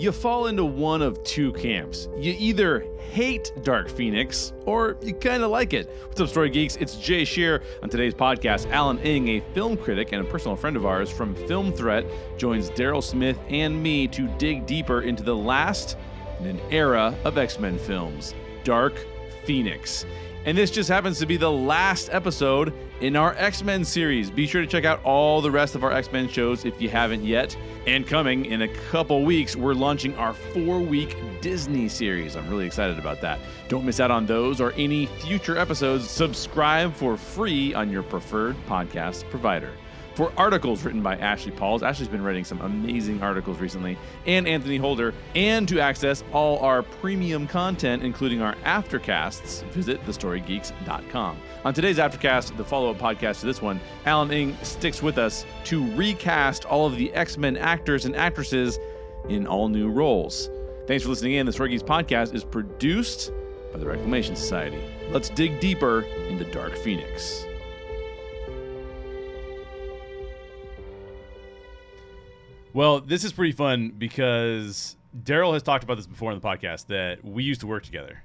You fall into one of two camps. You either hate Dark Phoenix or you kind of like it. What's up, Story Geeks? It's Jay Shear. On today's podcast, Alan Ng, a film critic and a personal friend of ours from Film Threat, joins Daryl Smith and me to dig deeper into the last in an era of X Men films Dark Phoenix. And this just happens to be the last episode in our X Men series. Be sure to check out all the rest of our X Men shows if you haven't yet. And coming in a couple weeks, we're launching our four week Disney series. I'm really excited about that. Don't miss out on those or any future episodes. Subscribe for free on your preferred podcast provider for articles written by Ashley Pauls. Ashley's been writing some amazing articles recently, and Anthony Holder, and to access all our premium content, including our aftercasts, visit thestorygeeks.com. On today's aftercast, the follow up podcast to this one, Alan Ng sticks with us to recast all of the X Men actors and actresses in all new roles. Thanks for listening in. The Story Geeks podcast is produced by the Reclamation Society. Let's dig deeper into Dark Phoenix. Well, this is pretty fun because Daryl has talked about this before on the podcast that we used to work together.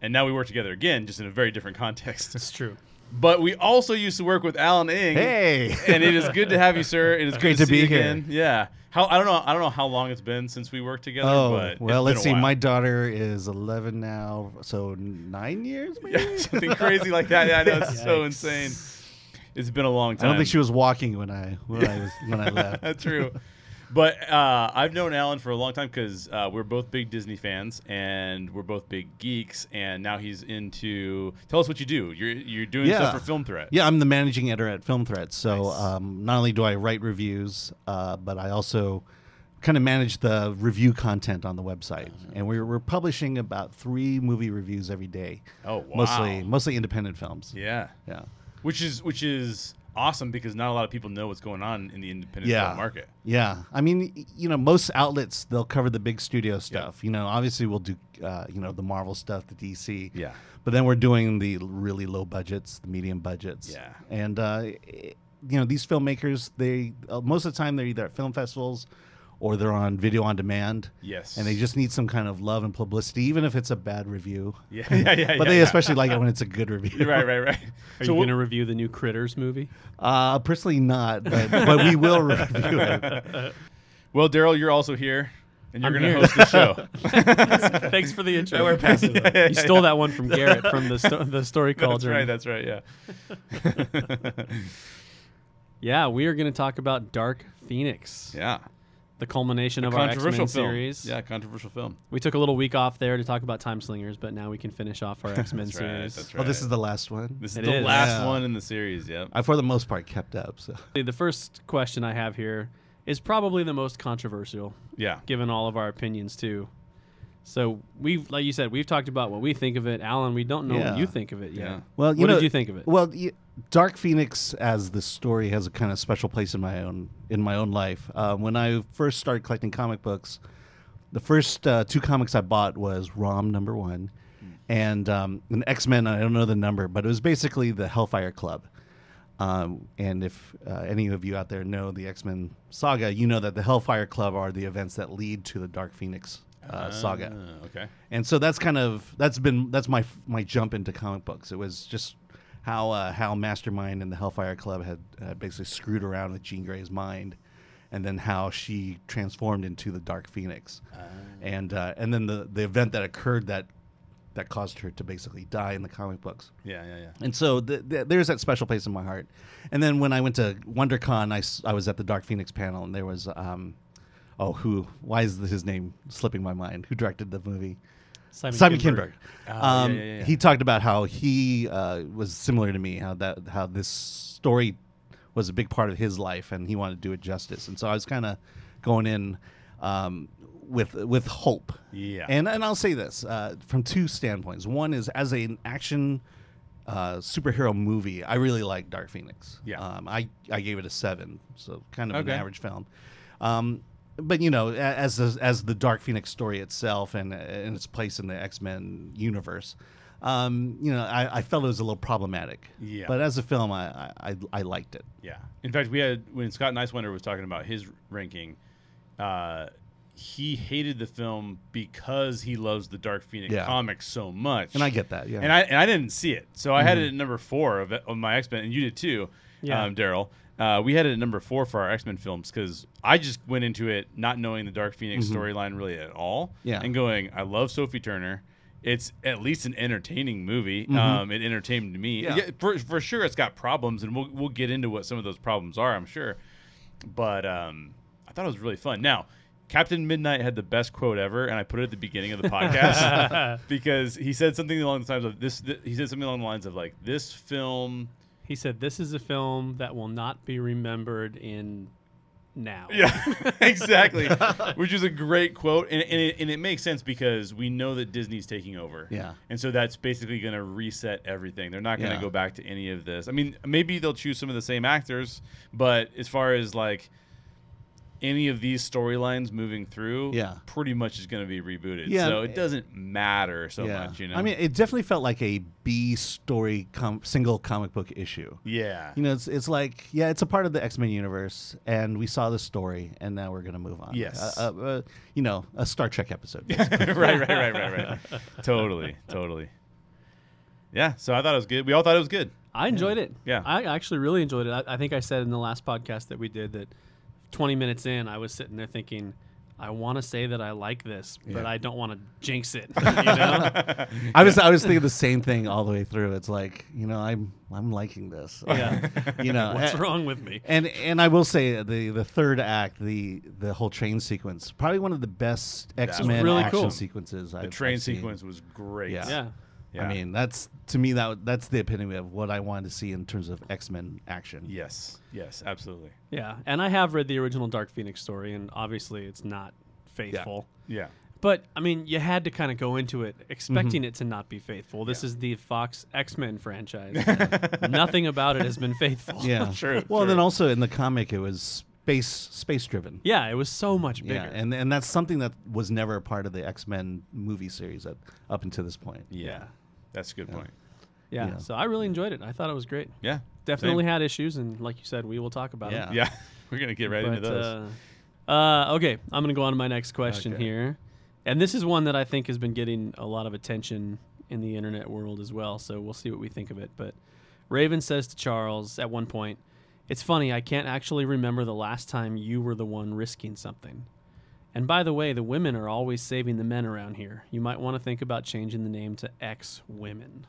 And now we work together again, just in a very different context. That's true. But we also used to work with Alan Ng. Hey. and it is good to have you, sir. It is Great good to, to be here. again. Yeah. How I don't know. I don't know how long it's been since we worked together. Oh, well, let's see. a My daughter is 11 now, so nine years maybe? yeah, something crazy like that. Yeah, I know it's so insane. It's been a long time. I don't think she was walking when I when I was when I left. That's true. But uh, I've known Alan for a long time because uh, we're both big Disney fans and we're both big geeks. And now he's into. Tell us what you do. You're you're doing Yeah. stuff for Film Threat. Yeah, I'm the managing editor at Film Threat. So Nice. um, not only do I write reviews, uh, but I also kind of manage the review content on the website. Uh-huh. And we're, we're publishing about three movie reviews every day. Oh wow. Mostly mostly independent films. Yeah. Yeah. Which is which is awesome because not a lot of people know what's going on in the independent Yeah. film market. Yeah, I mean, you know, most outlets they'll cover the big studio stuff. You know, obviously we'll do, uh, you know, the Marvel stuff, the DC. Yeah. But then we're doing the really low budgets, the medium budgets. Yeah. And uh, i- you know, these filmmakers, they uh, most of the time they're either at film festivals or they're on video on demand. Yes. And they just need some kind of love and publicity, even if it's a bad review. Yeah. Yeah. Yeah. but yeah, they yeah. especially like it when it's a good review. right. Right. Right. Are so you what- going to review the new Critters movie? Uh, personally, not, but, but we will review it. well, Daryl, you're also here, and you're going to host the show. Thanks for the intro. Yeah, we're passing it. you stole that one from Garrett from the sto- the story that's cauldron. right. That's right. Yeah. yeah, we are going to talk about Dark Phoenix, yeah. The culmination of our X controversial Men film. series. Yeah, controversial film. We took a little week off there to talk about Time Slingers, but now we can finish off our X Men right. series. That's right. Oh, this is the last one. This is It the is. last Yeah. one in the series. Yep. I, for the most part, kept up. So The first question I have here is probably the most controversial, Yeah. given all of our opinions too. So we've, like you said, we've talked about what we think of it. Alan, we don't know Yeah. what you think of it yet. Yeah. Well, you what know, did you think of it? Well, y- Dark Phoenix as the story has a kind of special place in my own in my own life. Uh, when I first started collecting comic books, the first uh, two comics I bought was ROM number one, and um, an X Men. I don't know the number, but it was basically the Hellfire Club. Um, and if uh, any of you out there know the X Men saga, you know that the Hellfire Club are the events that lead to the Dark Phoenix uh, saga Ah, okay. and so that's kind of that's been that's my my jump into comic books. It was just how uh, how Mastermind and the Hellfire Club had uh, basically screwed around with Jean Grey's mind, and then how she transformed into the Dark Phoenix, and uh, and then the the event that occurred that that caused her to basically die in the comic books. Yeah. Yeah. Yeah. And so th th there's that special place in my heart. And then when I went to WonderCon, I, I was at the Dark Phoenix panel, and there was um, oh who why is his name slipping my mind? Who directed the movie? Simon Kinberg. Oh, um, yeah, yeah, yeah. He talked about how he uh, was similar to me, how that how this story was a big part of his life, and he wanted to do it justice. And so I was kind of going in um, with with hope. Yeah. And and I'll say this uh, from two standpoints. One is as an action uh, superhero movie, I really like Dark Phoenix. Yeah. Um, I I gave it a seven, so kind of Okay. an average film. Um, but you know, as the, as the Dark Phoenix story itself and and its place in the X Men universe, um, you know, I, I felt it was a little problematic. Yeah. But as a film, I I, I, I liked it. Yeah. In fact, we had when Scott Nicewinder was talking about his ranking, uh, he hated the film because he loves the Dark Phoenix Yeah. comics so much. And I get that. Yeah. and I and I didn't see it, so I Mm-hmm. had it at number four of, of my X Men, and you did too, Yeah. um, Daryl. Uh, we had it at number four for our X Men films because I just went into it not knowing the Dark Phoenix storyline really at all, Mm-hmm. Yeah. and going, I love Sophie Turner. It's at least an entertaining movie. Mm-hmm. Um, it entertained me. Yeah. Yeah, for, for sure, it's got problems, and we'll we'll get into what some of those problems are. I'm sure, but um, I thought it was really fun. Now, Captain Midnight had the best quote ever, and I put it at the beginning of the podcast because he said something along the lines of this. Th- he said something along the lines of like, "This film." He said, "This is a film that will not be remembered in now." Yeah, exactly. Which is a great quote, and, and, it, and it makes sense because we know that Disney's taking over. Yeah. and so that's basically going to reset everything. They're not going to Yeah. go back to any of this. I mean, maybe they'll choose some of the same actors, but as far as like any of these storylines moving through, Yeah. pretty much is going to be rebooted. Yeah. so it doesn't matter so yeah. much, you know. I mean, it definitely felt like a B story com- single comic book issue. yeah, You know, it's it's like yeah, it's a part of the X Men universe, and we saw the story, and now we're gonna move on. Yes. uh, uh, uh, you know, a Star Trek episode. right, right, right, right, right. totally, totally. Yeah, so I thought it was good. We all thought it was good. I enjoyed it. Yeah. I actually really enjoyed it. I, I think I said in the last podcast that we did that 20 minutes in, I was sitting there thinking, I want to say that I like this, but Yeah. I don't want to jinx it. You know? I was I was thinking the same thing all the way through. It's like you know, I'm I'm liking this. Yeah. you know, What's a- wrong with me? And and I will say the the third act, the the whole train sequence, probably one of the best X Men really action cool. sequences. The I've, train I've seen. sequence was great. Yeah. Yeah. Yeah. I mean, that's to me that that's the epitome of what I wanted to see in terms of X Men action. Yes, yes, absolutely. Yeah. And I have read the original Dark Phoenix story, and obviously it's not faithful. Yeah, yeah. But I mean, you had to kind of go into it expecting Mm-hmm. it to not be faithful. This is the Fox X Men franchise. Nothing about it has been faithful. Yeah, True, Well, true. then also in the comic, it was space space driven. Yeah, it was so much bigger. Yeah, and and that's something that was never a part of the X Men movie series at, up until this point. yeah, Yeah. that's a good point. yeah. Yeah. So I really enjoyed it. I thought it was great. Yeah, Definitely same. had issues, and like you said, we will talk about them. Yeah. Yeah, we're gonna get right into But, those. Uh, uh, okay, I'm going to go on to my next question Okay. here. And this is one that I think has been getting a lot of attention in the internet world as well. So we'll see what we think of it. But Raven says to Charles at one point, It's funny, I can't actually remember the last time you were the one risking something. And by the way, the women are always saving the men around here. You might want to think about changing the name to X Women.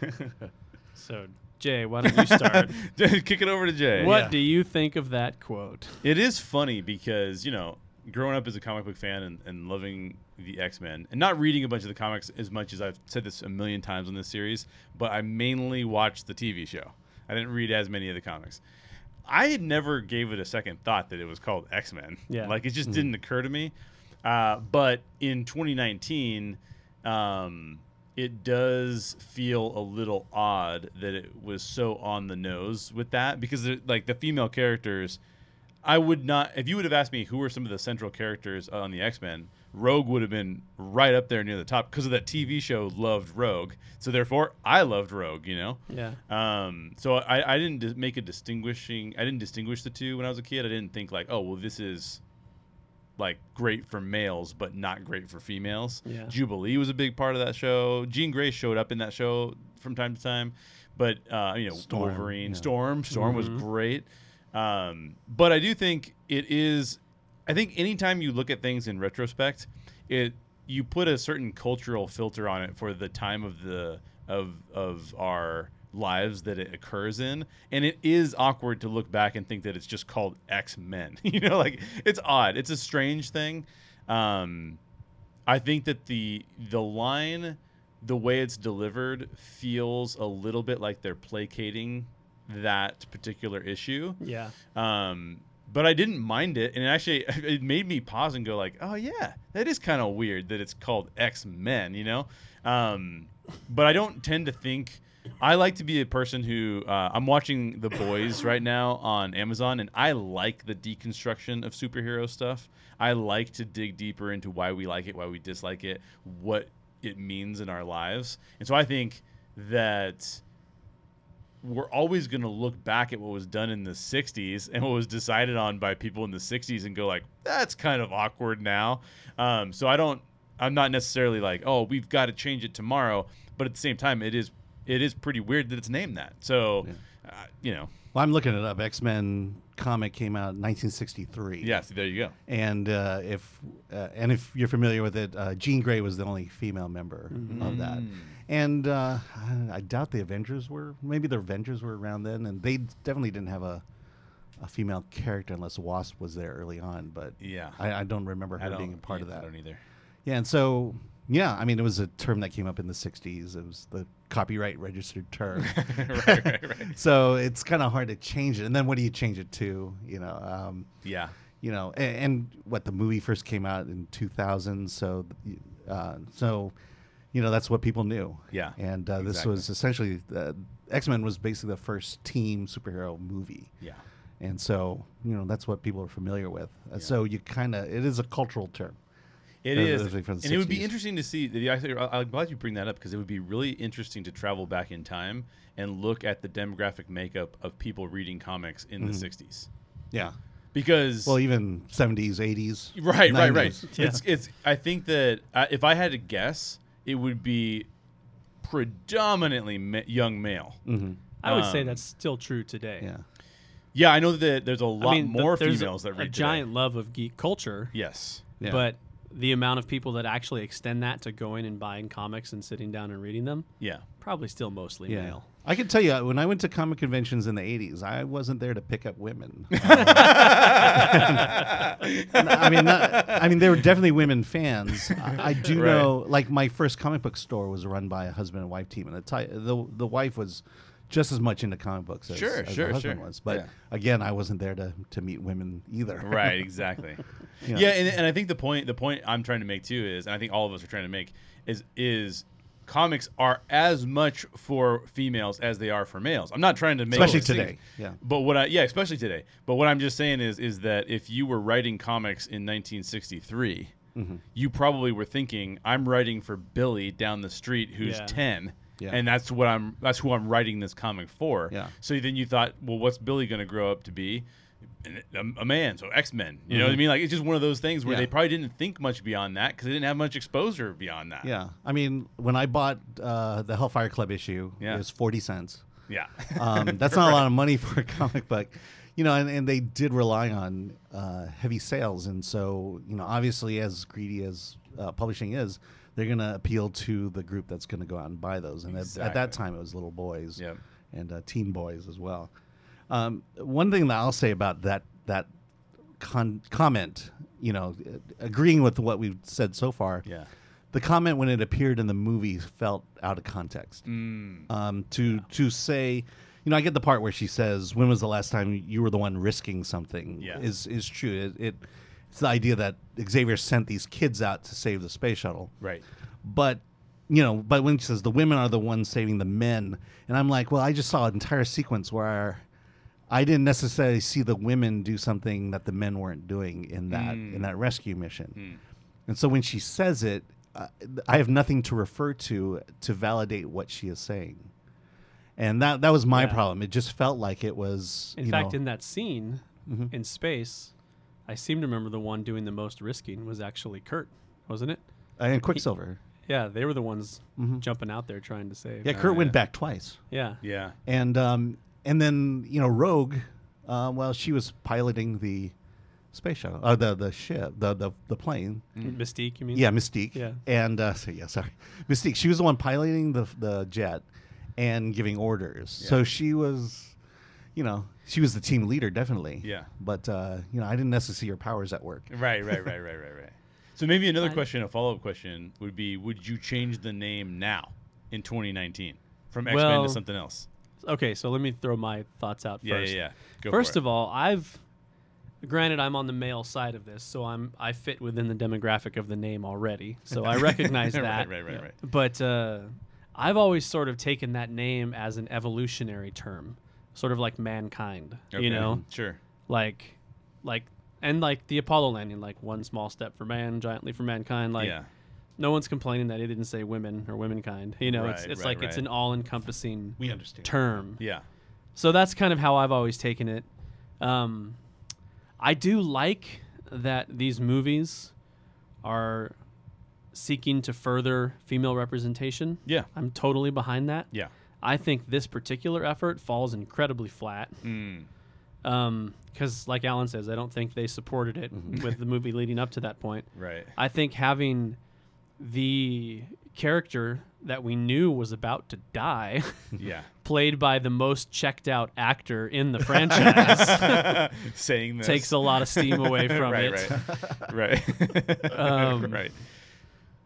so, Jay, why don't you start? Kick it over to Jay. what Yeah. do you think of that quote? It is funny because, you know, growing up as a comic book fan and, and loving the X Men and not reading a bunch of the comics as much as I've said this a million times on this series, but I mainly watched the TV show. I didn't read as many of the comics. I had never gave it a second thought that it was called X Men. Yeah. Like it just didn't occur to me. Uh, but in 2019, um, it does feel a little odd that it was so on the nose with that because like the female characters I would not. If you would have asked me who were some of the central characters on the X Men, Rogue would have been right up there near the top because of that TV show. Loved Rogue, so therefore I loved Rogue. You know. Yeah. Um, so I, I didn't dis- make a distinguishing. I didn't distinguish the two when I was a kid. I didn't think like, oh well, this is like great for males, but not great for females. Yeah. Jubilee was a big part of that show. Jean Grey showed up in that show from time to time, but uh, you know, Storm, Wolverine, yeah. Storm, Storm was great. Um, but I do think it is. I think anytime you look at things in retrospect, it you put a certain cultural filter on it for the time of the of of our lives that it occurs in. And it is awkward to look back and think that it's just called x-men you know like it's odd. It's a strange thing. Um i think that the the line the way it's delivered feels a little bit like they're placating that particular issue. Yeah. um, but I didn't mind it, and it actually it made me pause and go like, "Oh yeah, that is kind of weird that it's called X Men," you know. Um, but I don't tend to think. I like to be a person who uh, I'm watching The Boys right now on Amazon, and I like the deconstruction of superhero stuff. I like to dig deeper into why we like it, why we dislike it, what it means in our lives, and so I think that we're always going to look back at what was done in the 60s and what was decided on by people in the 60s and go like that's kind of awkward now um, so i don't i'm not necessarily like oh we've got to change it tomorrow but at the same time it is it is pretty weird that it's named that so uh, you know Well, I'm looking it up. X Men comic came out in 1963. yeah so there you go And uh, if uh, and if you're familiar with it, uh, Jean Grey was the only female member of that. And uh, I doubt the Avengers were. Maybe the Avengers were around then, and they definitely didn't have a a female character unless Wasp was there early on. But yeah I, I don't remember I her don't, being a part yeah, of that. i don't either Yeah, and so yeah, I mean, it was a term that came up in the '60s. It was the copyright registered term. right right right so it's kind of hard to change it. And then what do you change it to? You know, um, yeah you know, and, and what the movie first came out in 2000. So, uh, so you know, that's what people knew. Yeah, and uh, this exactly. was essentially uh, X Men was basically the first team superhero movie. yeah And so, you know, that's what people are familiar with. Uh, Yeah. So you kind of, it is a cultural term. It Uh, is, those are from and the it would be interesting to see. the- I- I'm glad you bring that up because it would be really interesting to travel back in time and look at the demographic makeup of people reading comics in the '60s. Yeah. Because Mm-hmm. Well, even 70s, 80s. right, right, right. Yeah. It's it's. I think that uh, if I had to guess, it would be predominantly ma- young male. hmm I would say Um, that's still true today. Yeah. Yeah, I know that there's a lot I mean, more there's females a, that read a today. giant love of geek culture, Yes. Yeah. but the amount of people that actually extend that to going and buying comics and sitting down and reading them, Yeah. probably still mostly Yeah. male. I can tell you, when I went to comic conventions in the 80s, I wasn't there to pick up women. I mean, not, I mean, there were definitely women fans. I, I do Right. know, like, my first comic book store was run by a husband and wife team, and the the, the wife was just as much into comic books as, Sure, as sure, the husband sure. was. But Yeah. again, I wasn't there to, to meet women either. right exactly Yeah. yeah, and, and i think the point the point i'm trying to make too is and i think all of us are trying to make is is comics are as much for females as they are for males i'm not trying to make Especially a distinction. today, yeah. but what i yeah especially today but what i'm just saying is is that if you were writing comics in 1963 Mm-hmm. you probably were thinking i'm writing for billy down the street who's Yeah. 10 Yeah. and that's what i'm that's who i'm writing this comic for Yeah. so then you thought, well, what's Billy going to grow up to be? A, man, so X Men. You know what I Mhm. mean? Like it's just one of those things where Yeah. they probably didn't think much beyond that because they didn't have much exposure beyond that. Yeah. I mean, when I bought uh, the Hellfire Club issue, Yeah. it was 40 cents. yeah, Um, that's not a lot of money for a comic book, you know. And, and they did rely on uh, heavy sales, and so you know, obviously, as greedy as uh, publishing is, they're going to appeal to the group that's going to go out and buy those. And at, at that time, it was little boys Yep. and uh, teen boys as well. Um, one thing that I'll say about that that con- comment, you know, agreeing with what we've said so far, yeah. the comment when it appeared in the movie felt out of context Mm, um, to to say, you know, I get the part where she says, "When was the last time you were the one risking something?" Yeah. is is true. It, it it's the idea that Xavier sent these kids out to save the space shuttle, right. but you know, but when she says the women are the ones saving the men, and I'm like, well, I just saw an entire sequence where I didn't necessarily see the women do something that the men weren't doing in that Mm. in that rescue mission. Mm. And so when she says it, uh, I have nothing to refer to to validate what she is saying. And that that was my Yeah. problem. It just felt like it was. In you fact, know, in that scene Mhm. in space, I seem to remember the one doing the most risking was actually Kurt, wasn't it? and Quicksilver. Yeah, they were the ones Mhm. jumping out there trying to save. Yeah, Kurt went yeah. back twice, Yeah. Yeah. and um, and then you know Rogue, uh, well, she was piloting the space shuttle, uh, the the ship, the the the plane. Mystique, you mean? Yeah, Mystique. Yeah. And uh, so yeah, sorry, Mystique. She was the one piloting the the jet and giving orders. Yeah. So she was, you know, she was the team leader definitely. Yeah. But uh, you know, I didn't necessarily see her powers at work. Right. Right. Right. Right. Right. Right. So maybe another I- question, a follow up question, would be: Would you change the name now in 2019 from X Men Well, to something else? Okay, so let me throw my thoughts out Yeah. first. Yeah. Yeah. Go First for it. of all, I've granted I'm on the male side of this, so I'm I fit within the demographic of the name already. So I recognize Right, that. right, right, right. But uh, I've always sort of taken that name as an evolutionary term, sort of like mankind. Okay. You know, Sure. like like and like the Apollo landing, like one small step for man, giant leap for mankind. Like yeah. No one's complaining that it didn't say women or womenkind. You know, it's Right, it's right, like it's an all encompassing We understand. term. Yeah. so that's kind of how I've always taken it. Um, I do like that these movies are seeking to further female representation. Yeah. I'm totally behind that. Yeah. I think this particular effort falls incredibly flat. Mm. because, like Alan says, I don't think they supported it with the movie leading up to that point. Right. I think having the character that we knew was about to die, Yeah. played by the most checked out actor in the franchise, Saying this takes a lot of steam away from right, it. Right. Right. Um, right.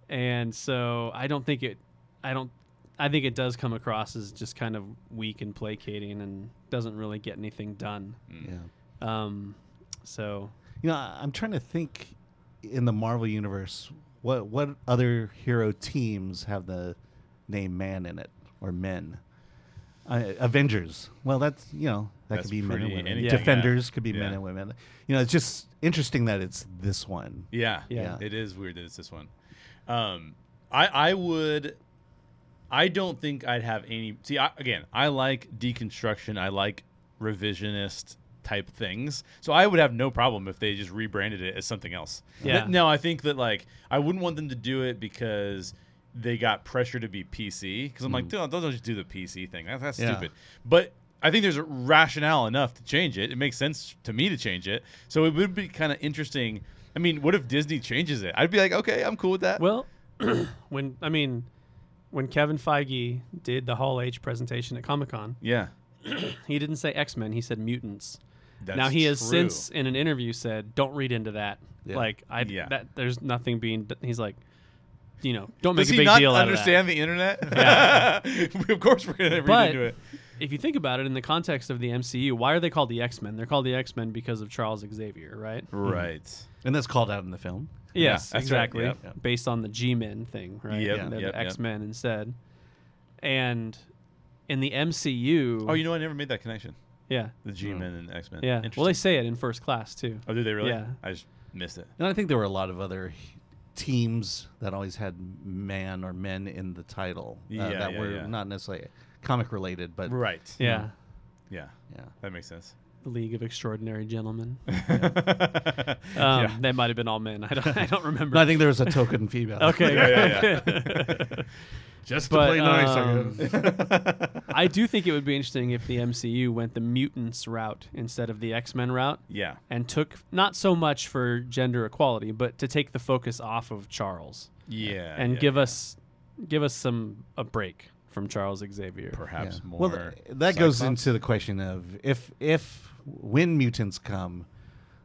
And so I don't think it. I don't. I think it does come across as just kind of weak and placating, and doesn't really get anything done. Yeah. Um, so You know, I- I'm trying to think in the Marvel universe what what other hero teams have the name man in it or men. Uh, Avengers. Well, that's you know that That's could be men and women. anything, Defenders yeah. could be men and women. You know, it's just interesting that it's this one. Yeah. Yeah. It is weird that it's this one. Um, I I would. I don't think I'd have any. See, I, again, I like deconstruction. I like revisionist type things. So I would have no problem if they just rebranded it as something else. Yeah. Th- Now I think that like I wouldn't want them to do it because they got pressure to be PC. Because I'm like, mm. don't, don't just do the PC thing. That's, that's Yeah. stupid. But I think there's a rationale enough to change it. It makes sense to me to change it. So it would be kind of interesting. I mean, what if Disney changes it? I'd be like, okay, I'm cool with that. Well, when I mean, when Kevin Feige did the Hall H presentation at Comic Con, yeah. he didn't say X Men; he said mutants. That's now he has true. since in an interview said, "Don't read into that. Yeah. Like I Yeah. that there's nothing being." d- He's like, you know, don't Does make a he big not deal out of that. understand the internet? Yeah. of course, we're gonna read But into it. if you think about it in the context of the MCU, why are they called the X Men? They're called the X Men because of Charles Xavier, right? Right. Mm-hmm. And that's called out in the film. Yes, that's right, exactly. yep. Yep. Based on the G Men thing, right? Yep, They're yep, the. X Men instead. And in the MCU, Oh, you know, I never made that connection. Yeah, The G Men and X Men. yeah. Well, they say it in First Class too. Oh, did they really? Yeah. I just missed it. And I think there were a lot of other teams that always had man or men in the title uh, Yeah, that yeah, were yeah. not necessarily comic related, but Right. Yeah, Yeah. yeah. That makes sense. the League of Extraordinary Gentlemen. yeah. Um, They might have been all men. I don't. I don't remember. No, I think there was a token female. okay. Yeah, yeah, just But, play nice, I um, guess. I do think it would be interesting if the MCU went the mutants route instead of the X Men route, Yeah. and took not so much for gender equality, but to take the focus off of Charles Yeah. and yeah, give yeah. us give us some a break from Charles Xavier. perhaps Yeah. more. Well, th- that goes Cyclops? into the question of if if when mutants come,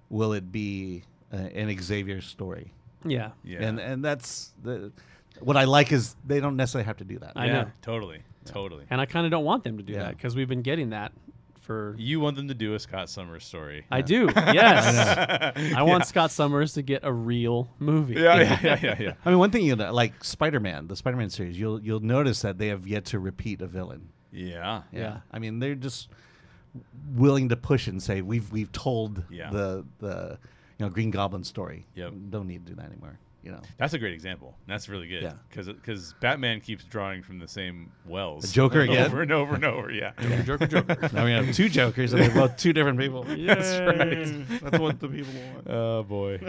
will it be uh, an Xavier story? Yeah, Yeah. And and that's the what I like is they don't necessarily have to do that. I yeah, know. Totally. Totally. and I kind of don't want them to do Yeah. that because we've been getting that for. You want them to do a Scott Summers story. I do. Yes, I I want Scott Summers to get a real movie. Yeah, yeah, yeah, yeah, yeah. I mean, one thing you know, like Spider-Man, the Spider-Man series, you'll you'll notice that they have yet to repeat a villain. Yeah. Yeah. I mean, they're just willing to push and say we've we've told Yeah. the the you know Green Goblin story. Yep. Don't need to do that anymore. You know, That's a great example. That's really good. Yeah. Because Batman keeps drawing from the same wells. The Joker again? Over and over and over. Yeah. Joker, Joker. now we have two Jokers and they're both two different people. That's right. That's what the people want. Oh boy.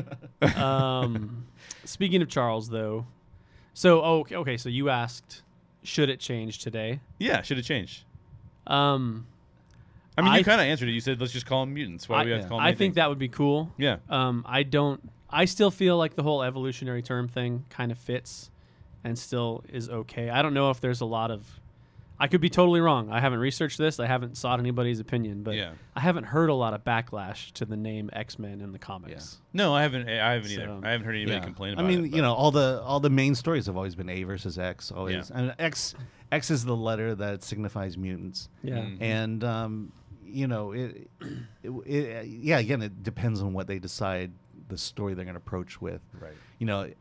um, speaking of Charles, though, so oh, okay, okay, so you asked, should it change today? Yeah, should it change? Um, I mean, I- you kind of answered it. You said let's just call them mutants. Why I, do we have to call them? I think that would be cool. Yeah. Um, I don't. I still feel like the whole evolutionary term thing kind of fits, and still is okay. I don't know if there's a lot of. I could be totally wrong. I haven't researched this. I haven't sought anybody's opinion, but Yeah. I haven't heard a lot of backlash to the name X Men in the comics. No, I haven't. I haven't either. So- I haven't heard anybody Yeah. complain I mean, it. you know, all the all the main stories have always been A versus X. Always, Yeah. and X X is the letter that signifies mutants. Yeah. Mm. and um, you know it, it, it yeah again it depends on what they decide the story they're going to approach with Right. you know it,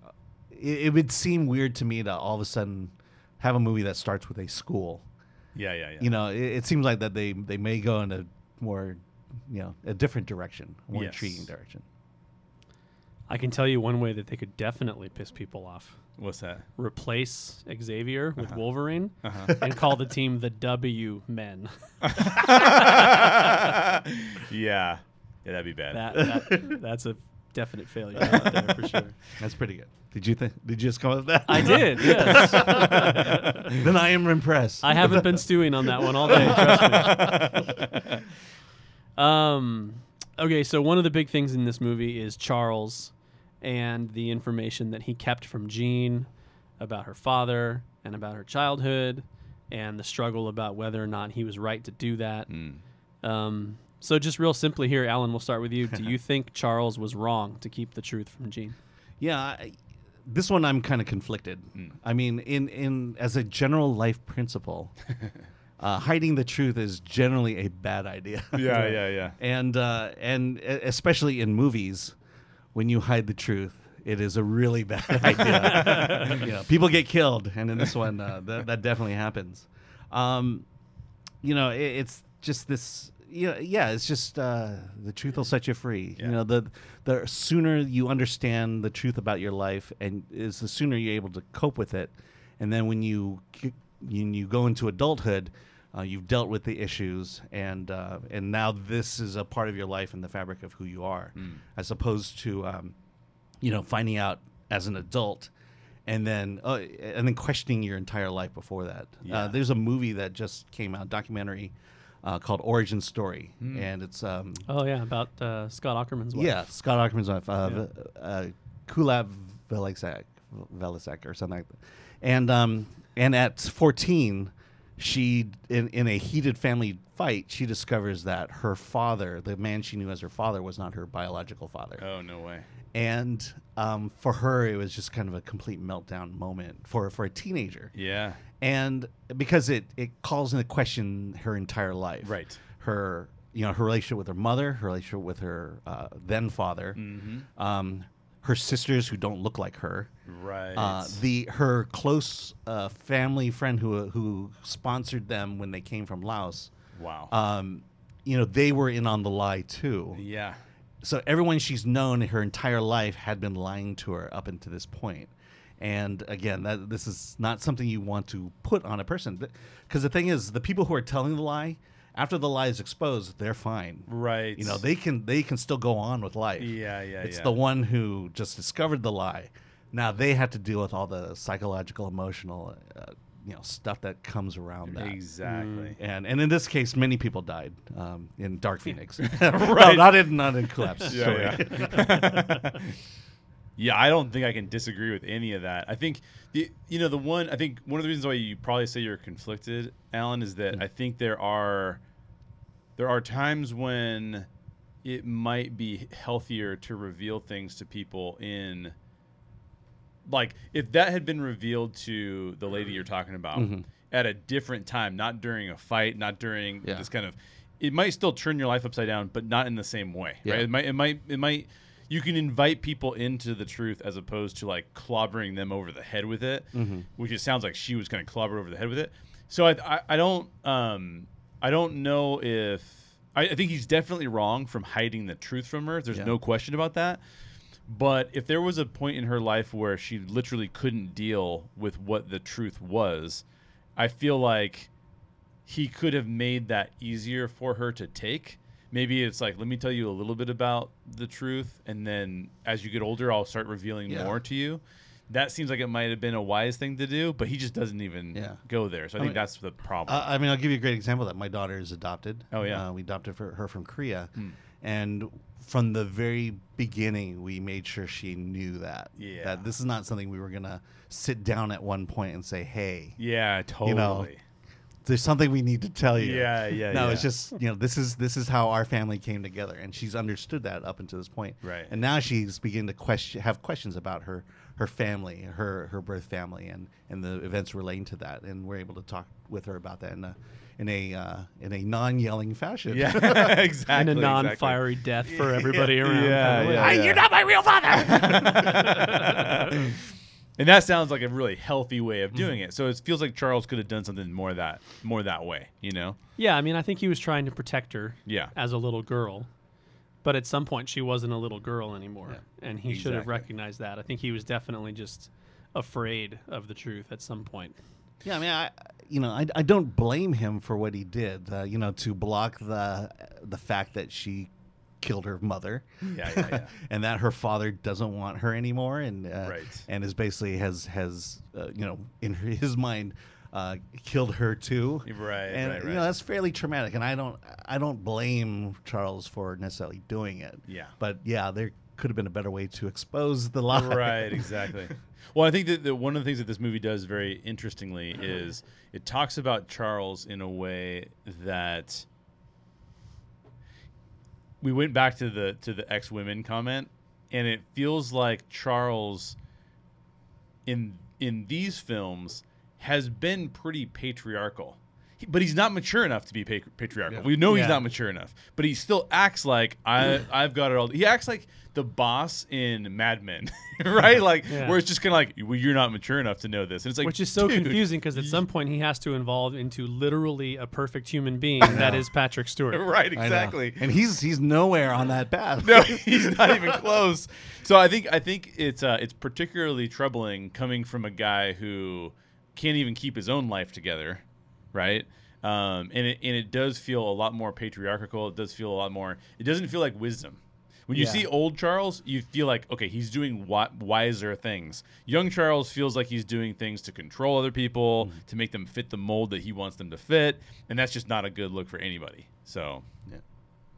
it would seem weird to me to all of a sudden have a movie that starts with a school Yeah, yeah, yeah. you know it, it seems like that they they may go in a more you know a different direction a more Yes. intriguing direction I can tell you one way that they could definitely piss people off. What's that? Replace Xavier with Wolverine Uh-huh. and call the team the W Men. yeah. Yeah, that'd be bad. That, that that's a definite failure right there for sure. That's pretty good. Did you think? Did you just come up with that? I did, yes. then I am impressed. I haven't been stewing on that one all day. Trust me. Um. Okay, so one of the big things in this movie is Charles and the information that he kept from Jean about her father and about her childhood and the struggle about whether or not he was right to do that. Mm. Um, so, just real simply here, Alan, we'll start with you. Do you think Charles was wrong to keep the truth from Jean? Yeah, I, this one I'm kind of conflicted. I mean, in in as a general life principle, uh, hiding the truth is generally a bad idea. Yeah, yeah, yeah. and uh, and especially in movies, when you hide the truth, it is a really bad idea. you know, people get killed, and in this one, uh, that that definitely happens. Um, you know, it, it's just this. Yeah, yeah, it's just uh, the truth will set you free. Yeah. You know, the the sooner you understand the truth about your life, and is the sooner you're able to cope with it. And then when you when you go into adulthood, uh, you've dealt with the issues, and uh, and now this is a part of your life and the fabric of who you are, Mm. as opposed to um, you know finding out as an adult and then uh, and then questioning your entire life before that. Yeah. Uh, there's a movie that just came out, documentary uh, called Origin Story, Hmm. and it's um, Oh, yeah, about uh, Scott Aukerman's wife. yeah Scott Aukerman's wife, uh, Yeah. v- uh, Kulap Vilaysack, Vilaysack or something like that, and um, and at 14. She, in, in a heated family fight, she discovers that her father, the man she knew as her father, was not her biological father Oh no way. and um, for her it was just kind of a complete meltdown moment for for a teenager Yeah. And because it it calls into question her entire life Right. her you know her relationship with her mother her relationship with her uh, then father Mm-hmm. um, her sisters who don't look like her Right. uh, the her close uh, family friend who who sponsored them when they came from Laos wow. um, you know they were in on the lie too yeah. so everyone she's known her entire life had been lying to her up until this point and again that this is not something you want to put on a person because the thing is the people who are telling the lie after the lie is exposed they're fine Right. you know they can they can still go on with life Yeah, yeah, it's yeah. the one who just discovered the lie now they have to deal with all the psychological emotional uh, you know stuff that comes around that Exactly. and and in this case, many people died um, in Dark Phoenix. no, Right. not in not in Collapse Yeah. Yeah. I don't think I can disagree with any of that. I think the you know the one I think one of the reasons why you probably say you're conflicted, Alan, is that I think there are there are times when it might be healthier to reveal things to people in like if that had been revealed to the lady you're talking about Mhm. at a different time, not during a fight, not during Yeah. this kind of it might still turn your life upside down, but not in the same way. Yeah. Right? It might it might it might you can invite people into the truth as opposed to like clobbering them over the head with it, Mhm. which it sounds like she was kind of clobbered over the head with it. So I I, I don't um I don't know if I, I think he's definitely wrong from hiding the truth from her. There's Yeah. no question about that. But if there was a point in her life where she literally couldn't deal with what the truth was, I feel like he could have made that easier for her to take. Maybe it's like, let me tell you a little bit about the truth, and then as you get older, I'll start revealing Yeah. more to you. That seems like it might have been a wise thing to do, but he just doesn't even Yeah. go there. So I, I think mean- that's the problem. Uh, I mean, I'll give you a great example that my daughter is adopted. Oh, yeah. uh, we adopted for, her from Korea, Hmm. and from the very beginning, we made sure she knew that Yeah. that this is not something we were gonna sit down at one point and say, "Hey, yeah, totally. you know, there's something we need to tell you." Yeah, yeah, No, yeah. it's just you know this is this is how our family came together, and she's understood that up until this point. Right. And now she's beginning to question, have questions about her her family, her her birth family, and and the events relating to that, and we're able to talk with her about that in a in a uh, in a non yelling fashion. yeah, exactly. and a non-fiery death for everybody around. Yeah, kind yeah, way. yeah. You're not my real father. And that sounds like a really healthy way of doing it. So it feels like Charles could have done something more that more that way. You know? Yeah, I mean, I think he was trying to protect her Yeah. as a little girl, But at some point, she wasn't a little girl anymore, Yeah. and he should have recognized that. I think he was definitely just afraid of the truth at some point. Yeah, I mean, I you know, I, I don't blame him for what he did. Uh, you know, to block the the fact that she killed her mother. Yeah, yeah, yeah. and that her father doesn't want her anymore, and uh, Right. and is basically has has uh, you know in his mind uh, killed her too. Right, and right, you right. know that's fairly traumatic, and I don't I don't blame Charles for necessarily doing it. Yeah. but yeah, there could have been a better way to expose the lie. right, exactly. Well, I think that, that one of the things that this movie does very interestingly is it talks about Charles in a way that we went back to the to the ex women comment, and it feels like Charles in in these films has been pretty patriarchal. He- But he's not mature enough to be patriarchal. Yeah. We know he's not mature enough, but he still acts like I I've got it all. He acts like the boss in Mad Men, right? Like Yeah. where it's just kind of like well, you're not mature enough to know this, and it's like Which is so dude, confusing because at some point he has to evolve into literally a perfect human being that is Patrick Stewart. right? Exactly. and he's he's nowhere on that path. no, he's not even close. So I think I think it's uh, it's particularly troubling coming from a guy who can't even keep his own life together, right? Um, and it and it does feel a lot more patriarchal. It does feel a lot more. It doesn't feel like wisdom. When you Yeah. see old Charles, you feel like okay, he's doing wi- wiser things. Young Charles feels like he's doing things to control other people, to make them fit the mold that he wants them to fit, and that's just not a good look for anybody. So Yeah.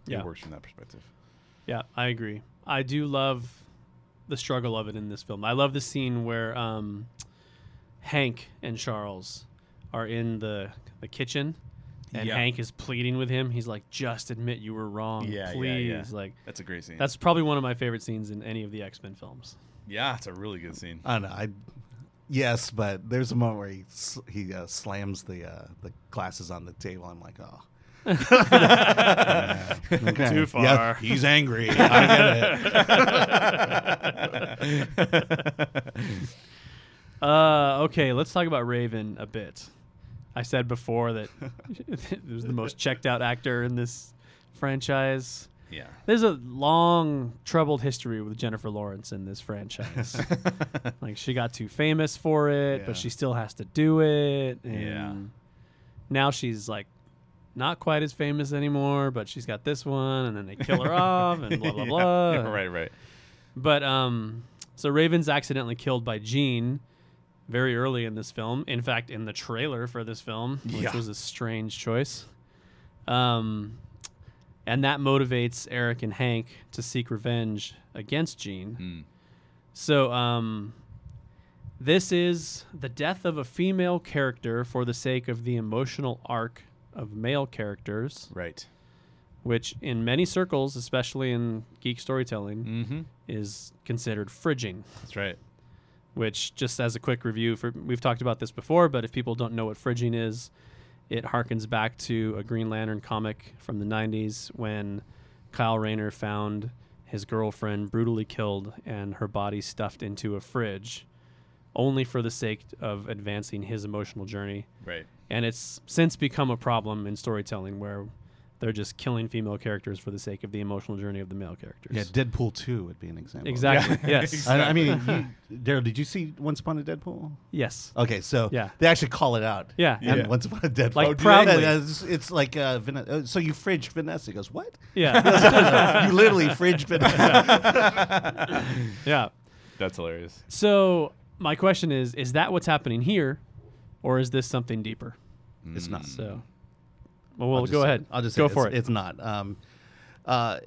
Yeah. it works from that perspective. Yeah, I agree. I do love the struggle of it in this film. I love the scene where um, Hank and Charles are in the the kitchen, and Yeah. Hank is pleading with him. He's like, "Just admit you were wrong, Yeah, yeah, please." yeah. Like That's a great scene. that's probably one of my favorite scenes in any of the X Men films. Yeah, it's a really good scene. I don't know. I yes, but there's a moment where he he uh, slams the uh, the glasses on the table. I'm like, oh. Okay. Too Yeah, far. he's angry. I get it. Uh, okay, let's talk about Raven a bit. I said before that it was the most checked out actor in this franchise. Yeah. There's a long troubled history with Jennifer Lawrence in this franchise. like she got too famous for it, Yeah. but she still has to do it. Yeah. Now she's like not quite as famous anymore, but she's got this one, and then they kill her off, and blah blah Yeah. blah. Yeah, right, right. But um, so Raven's accidentally killed by Jean very early in this film. In fact, in the trailer for this film, which Yeah. was a strange choice. Um, and that motivates Eric and Hank to seek revenge against Jean. Mm. So um, this is the death of a female character for the sake of the emotional arc of male characters, Right. which in many circles, especially in geek storytelling, Mm-hmm. is considered fridging. That's right. Which, just as a quick review, for we've talked about this before, but if people don't know what fridging is, it harkens back to a Green Lantern comic from the '90s when Kyle Rayner found his girlfriend brutally killed and her body stuffed into a fridge, only for the sake of advancing his emotional journey. Right. And it's since become a problem in storytelling where they're just killing female characters for the sake of the emotional journey of the male characters. yeah, Deadpool two would be an example. Exactly. Yeah. Yes. I, I mean, you, Daryl, did you see Once Upon a Deadpool? yes. Okay, so Yeah. they actually call it out. Yeah. And Yeah. Once Upon a Deadpool. Like Oh, proudly. Yeah, it's, it's like uh, Vanessa. uh, So you fridge Vanessa? He goes, what? Yeah. you literally fridged Vanessa. yeah. That's hilarious. So my question is: Is that what's happening here, or is this something deeper? it's not. So, well, we'll go say- ahead. I'll just go say for it's, it. It's not. Um, uh,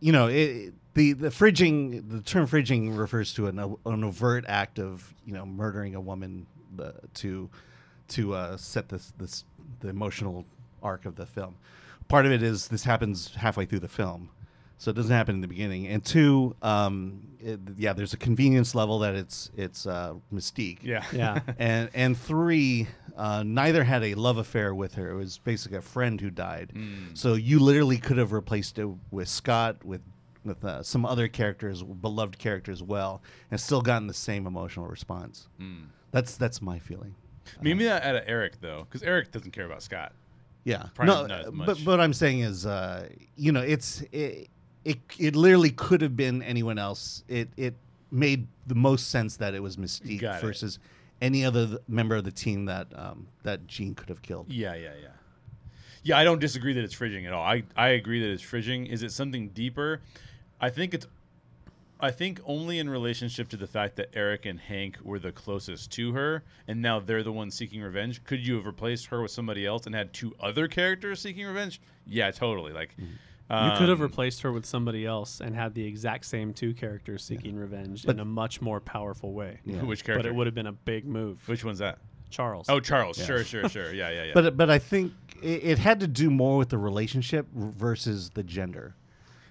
you know, it, the the fridging. The term fridging refers to an, an overt act of you know murdering a woman uh, to to uh, set this this the emotional arc of the film. Part of it is this happens halfway through the film, so it doesn't happen in the beginning. And two, um, it, yeah, there's a convenience level that it's it's uh, mystique Yeah. yeah. and and three, uh, neither had a love affair with her. It was basically a friend who died. Mm. So you literally could have replaced it with Scott, with with uh, some other characters, beloved characters, well, and still gotten the same emotional response. Mm. That's that's my feeling. Maybe not out of Eric though, because Eric doesn't care about Scott. Yeah, Probably no, not as uh, much. but what I'm saying is, uh, you know, it's it, it it literally could have been anyone else. It it made the most sense that it was Mystique Got it. versus any other th- member of the team that um, that Jean could have killed. Yeah, yeah, yeah. Yeah, I don't disagree that it's fridging at all. I, I agree that it's fridging. Is it something deeper? I think it's I think only in relationship to the fact that Eric and Hank were the closest to her and now they're the ones seeking revenge. Could you have replaced her with somebody else and had two other characters seeking revenge? Yeah, totally. Like You could have um, replaced her with somebody else and had the exact same two characters seeking revenge But- in a much more powerful way. Yeah. which character? But it would have been a big move. Which one's that? Charles. Oh, Charles. Sure, sure, sure. Yeah, yeah, yeah. But but I think it, it had to do more with the relationship versus the gender.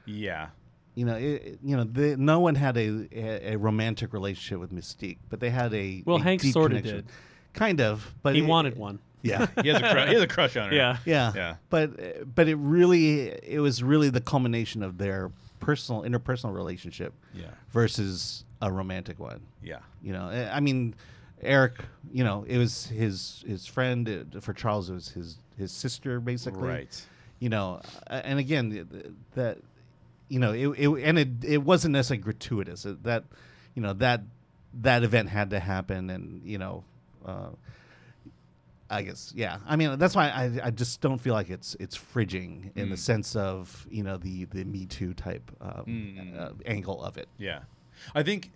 yeah. You know, it, it- you know, the, no one had a, a a romantic relationship with Mystique, but they had a Well, a Hank sorta did. kind of, but he it- wanted one. Yeah, He has a cru- he has a crush on her. Yeah. yeah, Yeah. But uh, but it really it was really the culmination of their personal interpersonal relationship Yeah. versus a romantic one. Yeah. You know, eh, I mean, Eric. You know, it was his his friend. uh, For Charles, it was his his sister, basically. Right. You know, uh, and again, th- th- that you know, it, it and it it wasn't necessarily gratuitous. It- That you know that that event had to happen, and you know. Uh, I guess, yeah. I mean, that's why I, I just don't feel like it's it's fridging in the Mm. sense of you know the the Me Too type um, Mm. uh, angle of it. Yeah. I think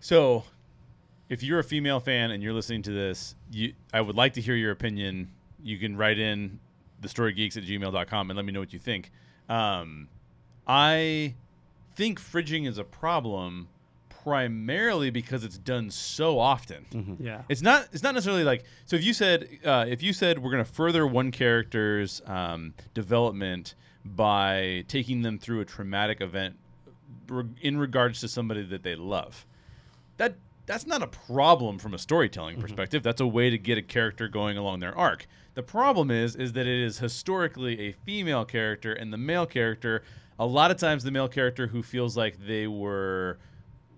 so if you're a female fan and you're listening to this, you I would like to hear your opinion. You can write in the thestorygeeks at gmail.com and let me know what you think. Um, I think fridging is a problem primarily because it's done so often. Yeah. It's not. It's not necessarily like. So if you said, uh, if you said we're going to further one character's um, development by taking them through a traumatic event in regards to somebody that they love, that that's not a problem from a storytelling perspective. That's a way to get a character going along their arc. The problem is, is that it is historically a female character, and the male character. A lot of times, the male character who feels like they were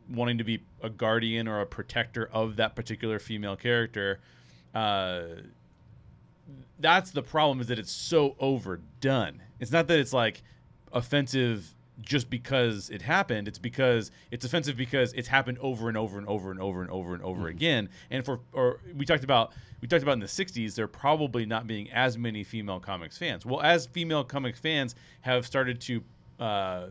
wanting to be a guardian or a protector of that particular female character. Uh, that's the problem is that it's so overdone. It's not that it's like offensive just because it happened. It's because it's offensive because it's happened over and over and over and over and over and over again. And for or we talked about we talked about in the '60s there probably not being as many female comics fans. Well, as female comic fans have started to uh,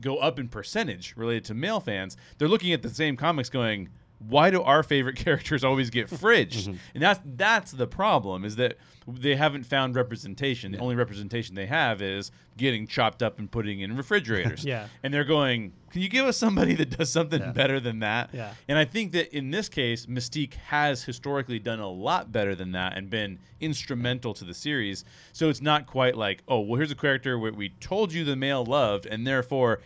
go up in percentage related to male fans, they're looking at the same comics going, why do our favorite characters always get fridged? Mm-hmm. and that's that's the problem is that they haven't found representation. The only representation they have is getting chopped up and putting in refrigerators. Yeah. And they're going, can you give us somebody that does something Yeah. better than that? Yeah. And I think that in this case, Mystique has historically done a lot better than that and been instrumental to the series. So it's not quite like, oh, well, here's a character where we told you the male loved, and therefore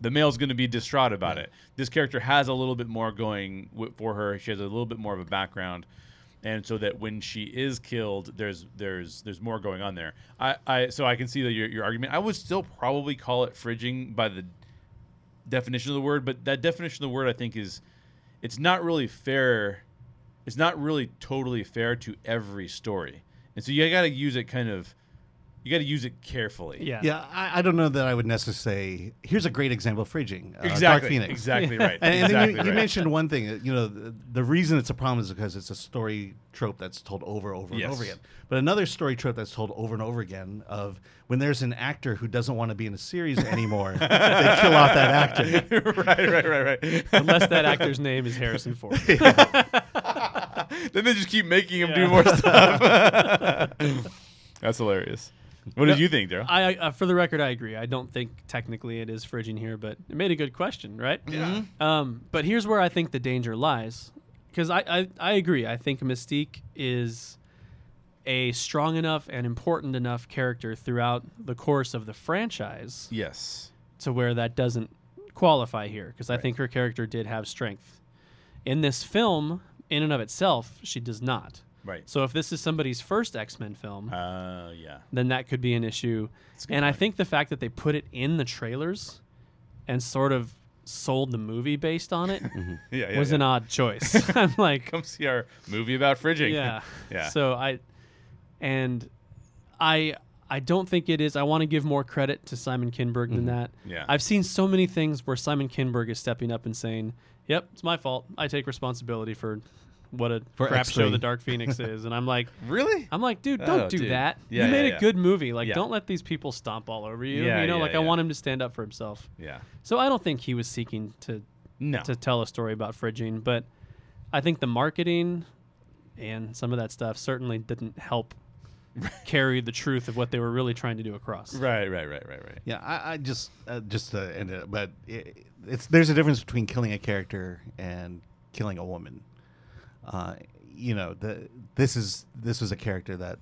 the male's going to be distraught about it. This character has a little bit more going w- for her. She has a little bit more of a background, and so that when she is killed, there's there's there's more going on there. I, I so I can see that your your argument. I would still probably call it fridging by the definition of the word, but that definition of the word I think is it's not really fair. It's not really totally fair to every story, and so you got to use it kind of. You got to use it carefully. Yeah. Yeah, I, I don't know that I would necessarily say. Here's a great example of fridging. Uh, Dark Exactly. Phoenix. Exactly right. And, and exactly then you, you mentioned one thing. You know, the, the reason it's a problem is because it's a story trope that's told over, and over, Yes. and over again. But another story trope that's told over and over again of when there's an actor who doesn't want to be in a series anymore, they kill off that actor. right, right, right, right. Unless that actor's name is Harrison Ford. then they just keep making him do more stuff. That's hilarious. What did you think, Daryl? I, uh, for the record, I agree. I don't think technically it is fridging here, but it made a good question, right? Yeah. Um, but here's where I think the danger lies, because I, I I agree. I think Mystique is a strong enough and important enough character throughout the course of the franchise Yes. to where that doesn't qualify here, because I think her character did have strength. In this film, in and of itself, she does not. Right. So if this is somebody's first X Men film, Uh, yeah. then that could be an issue. That's a good And I think the fact that they put it in the trailers and sort of sold the movie based on it Yeah, yeah. was yeah. an odd choice. I'm like, Come see our movie about fridging. yeah. Yeah. So I, and I, I don't think it is. I want to give more credit to Simon Kinberg than that. Mm-hmm. Yeah. I've seen so many things where Simon Kinberg is stepping up and saying, "Yep, it's my fault. I take responsibility for what a For crap show X-Ray." the Dark Phoenix is." And I'm like, Really? I'm like, dude, don't Oh, do dude. that. Yeah, you made yeah, a good movie. Like, Yeah. don't let these people stomp all over you. Yeah, you know, yeah, like I yeah. want him to stand up for himself. Yeah. So I don't think he was seeking to No. to tell a story about fridging, but I think the marketing and some of that stuff certainly didn't help carry the truth of what they were really trying to do across. Right, right, right, right, right. Yeah, I, I just uh, just to end it, but it, it's there's a difference between killing a character and killing a woman. Uh, you know, the this is this was a character that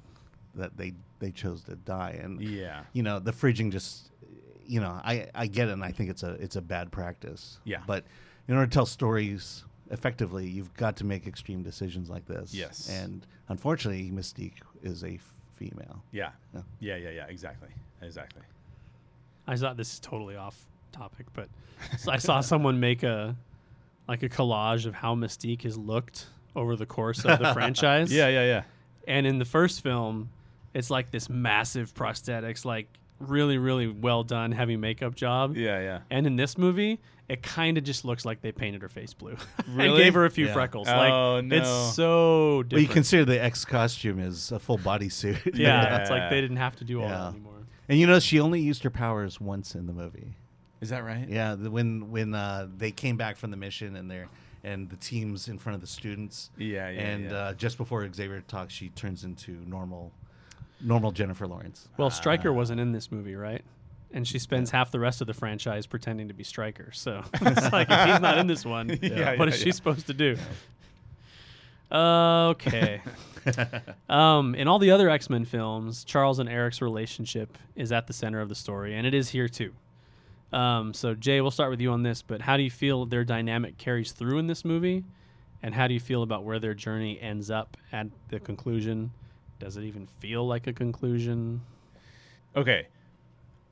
that they they chose to die, and Yeah. you know the fridging just you know I I get it, and I think it's a it's a bad practice. Yeah. but in order to tell stories effectively, you've got to make extreme decisions like this. Yes. and unfortunately, Mystique is a female. Yeah. Yeah. Yeah, yeah, yeah. Exactly. Exactly. I thought this is totally off topic, but I saw someone make a like a collage of how Mystique has looked over the course of the franchise. Yeah, yeah, yeah. And in the first film, it's like this massive prosthetics, like really, really well done, heavy makeup job. Yeah, yeah. And in this movie, it kind of just looks like they painted her face blue and gave her a few Yeah. freckles. Oh, like no. it's so different. Well, you consider the X costume as a full bodysuit. yeah, it's like they didn't have to do all Yeah. that anymore. And you know, she only used her powers once in the movie. Is that right? Yeah, the, when when uh, they came back from the mission and they're and the teams in front of the students. Yeah, yeah, And yeah. Uh, just before Xavier talks, she turns into normal, normal Jennifer Lawrence. Well, Stryker wasn't in this movie, right? And she spends half the rest of the franchise pretending to be Stryker. So it's like if he's not in this one, Yeah, what yeah, is she yeah. supposed to do? Okay. um, in all the other X Men films, Charles and Eric's relationship is at the center of the story, and it is here too. Um, so, Jay, we'll start with you on this, but how do you feel their dynamic carries through in this movie? And how do you feel about where their journey ends up at the conclusion? Does it even feel like a conclusion? Okay.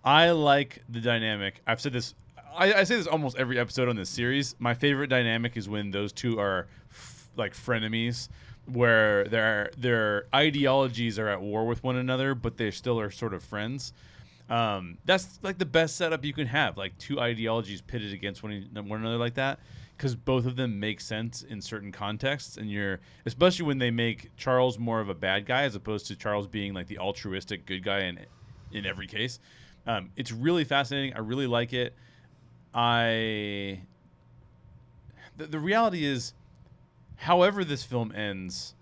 I like the dynamic. I've said this. I, I say this almost every episode on this series. My favorite dynamic is when those two are f- like frenemies, where their their ideologies are at war with one another, but they still are sort of friends. Um, that's like the best setup you can have, like two ideologies pitted against one, one another like that, because both of them make sense in certain contexts, and you're especially when they make Charles more of a bad guy as opposed to Charles being like the altruistic good guy in in every case. Um, it's really fascinating. I really like it. I the, the reality is, however this film ends,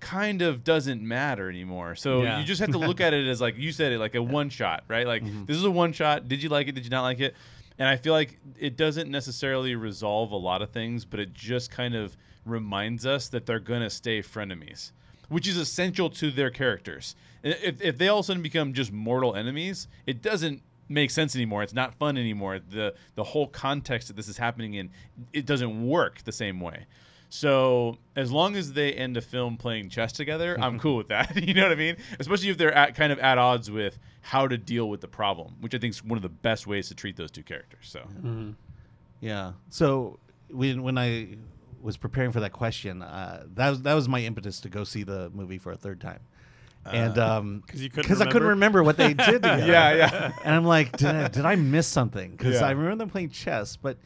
kind of doesn't matter anymore. So Yeah. you just have to look at it as like you said it, like a one shot, right? Like mm-hmm. this is a one shot. Did you like it? Did you not like it? And I feel like it doesn't necessarily resolve a lot of things, but it just kind of reminds us that they're gonna stay frenemies, which is essential to their characters. If, if they all of a sudden become just mortal enemies, it doesn't make sense anymore. It's not fun anymore. The the whole context that this is happening in, it doesn't work the same way. So as long as they end a film playing chess together, I'm cool with that. you know what I mean? Especially if they're at, kind of at odds with how to deal with the problem, which I think is one of the best ways to treat those two characters. So Yeah. So when when I was preparing for that question, uh, that was that was my impetus to go see the movie for a third time. And um, 'Cause you couldn't because I couldn't remember? remember what they did together. yeah, yeah. and I'm like, did I, did I miss something? Because Yeah. I remember them playing chess, but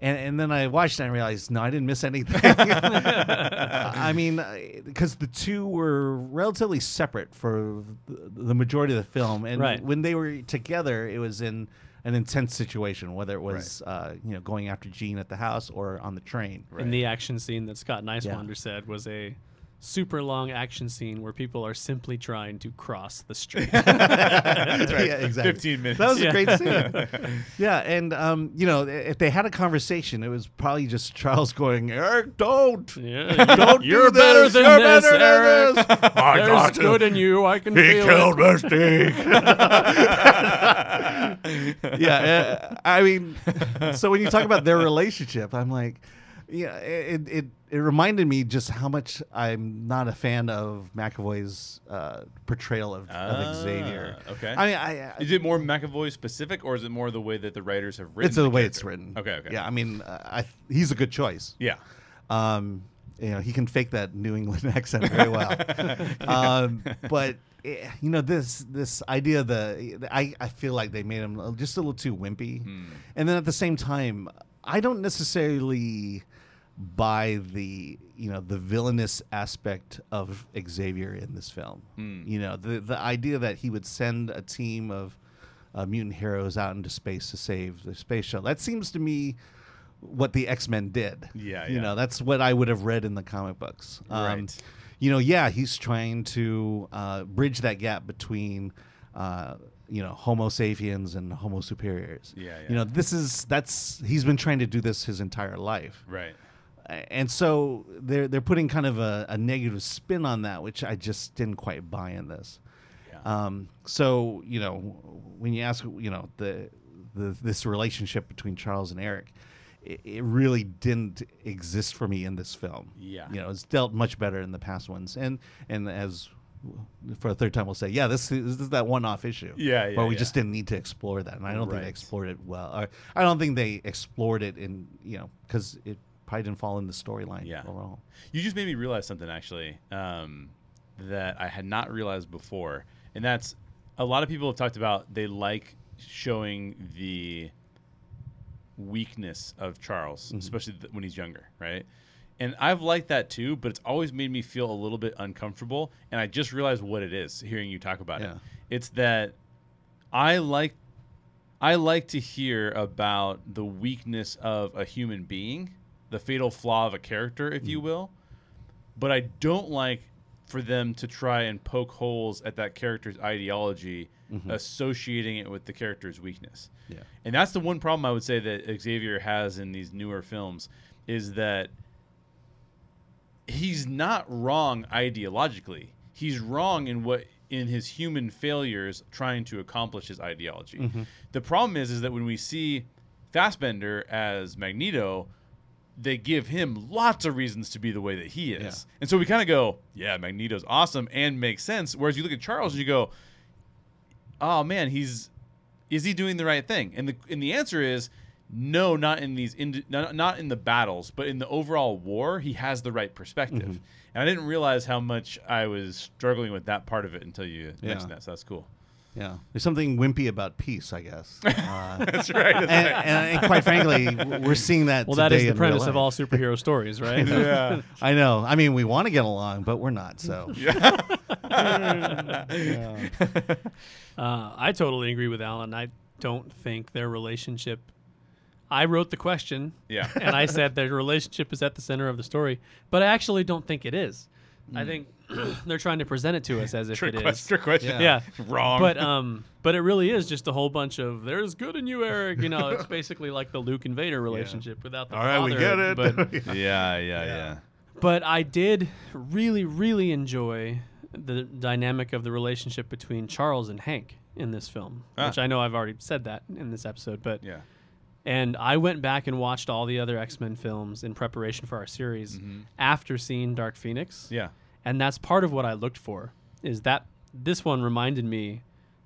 and, and then I watched it and realized no, I didn't miss anything. I mean, because the two were relatively separate for the, majority of the film, and Right. when they were together, it was in an intense situation, whether it was uh, you know going after Jean at the house or on the train. And the action scene that Scott Nicewander Yeah. said was a super long action scene where people are simply trying to cross the street. That's right. Yeah, exactly. 15 minutes. That was Yeah. a great scene. yeah, and um, you know, if they had a conversation, it was probably just Charles going, "Eric, don't." yeah, Don't you're better this. than You're this, better than this. I There's got good you. in you. I can He feel killed it. Mystique. yeah, uh, I mean, so when you talk about their relationship, I'm like, yeah, it, it it reminded me just how much I'm not a fan of McAvoy's uh, portrayal of, of Xavier. Ah, okay. I mean, I, I Is it more McAvoy specific, or is it more the way that the writers have written? it's the way character? it's written. Okay, okay. Yeah, I mean, uh, I he's a good choice. Yeah. Um, you know, he can fake that New England accent very well. um, but eh, you know this this idea the I, I feel like they made him just a little too wimpy Hmm. and then at the same time i don't necessarily buy the you know the villainous aspect of xavier in this film Hmm. you know the the idea that he would send a team of uh, mutant heroes out into space to save the space shuttle that seems to me what the x-men did Yeah, you yeah. know that's what i would have read in the comic books Um, Right. you know, yeah, he's trying to uh, bridge that gap between, uh, you know, Homo sapiens and Homo superiors. Yeah, yeah. You know, this is that's he's been trying to do this his entire life, Right. And so they're they're putting kind of a, a negative spin on that, which I just didn't quite buy in this. Yeah. Um, so you know, when you ask, you know, the, the this relationship between Charles and Eric, it, it really didn't exist for me in this film. Yeah. you know, it's dealt much better in the past ones, and and as for a third time, we'll say, yeah, this is, this is that one-off issue. Yeah, yeah, Where we yeah. just didn't need to explore that, and I don't think they explored it well. Or I don't think they explored it in you know because it probably didn't fall in the storyline Yeah. overall. You just made me realize something actually um, that I had not realized before, and that's a lot of people have talked about they like showing the weakness of Charles, especially th- when he's younger, right? And I've liked that too, but it's always made me feel a little bit uncomfortable. And I just realized what it is hearing you talk about Yeah. it. It's that I like I like to hear about the weakness of a human being, the fatal flaw of a character, if you mm. will. But I don't like for them to try and poke holes at that character's ideology, mm-hmm. associating it with the character's weakness. Yeah. And that's the one problem I would say that Xavier has in these newer films is that he's not wrong ideologically. He's wrong in what in his human failures trying to accomplish his ideology. Mm-hmm. The problem is is that when we see Fassbender as Magneto, they give him lots of reasons to be the way that he is. Yeah. And so we kind of go, yeah, Magneto's awesome and makes sense. Whereas you look at Charles and you go, oh man, he's is he doing the right thing? And the and the answer is no, not in these in, not, not in the battles, but in the overall war, he has the right perspective. Mm-hmm. And I didn't realize how much I was struggling with that part of it until you Yeah. mentioned that. So that's cool. Yeah, there's something wimpy about peace, I guess. Uh, That's right. and, and, and quite frankly, we're seeing that. Well, that is the premise of all superhero stories, right? yeah. I know. I mean, we want to get along, but we're not. So Uh, I totally agree with Alan. I don't think their relationship. I wrote the question, Yeah. and I said their relationship is at the center of the story, but I actually don't think it is. I think they're trying to present it to us as if Trick it is. question. Trick question. Yeah. Wrong. But um, but it really is just a whole bunch of there's good in you, Eric. You know, it's basically like the Luke and Vader relationship without the all right, we get it. But yeah, yeah, yeah. but I did really, really enjoy the dynamic of the relationship between Charles and Hank in this film, Ah. which I know I've already said that in this episode, but Yeah. and I went back and watched all the other X Men films in preparation for our series after seeing Dark Phoenix, Mm-hmm. Yeah. And that's part of what I looked for. Is that this one reminded me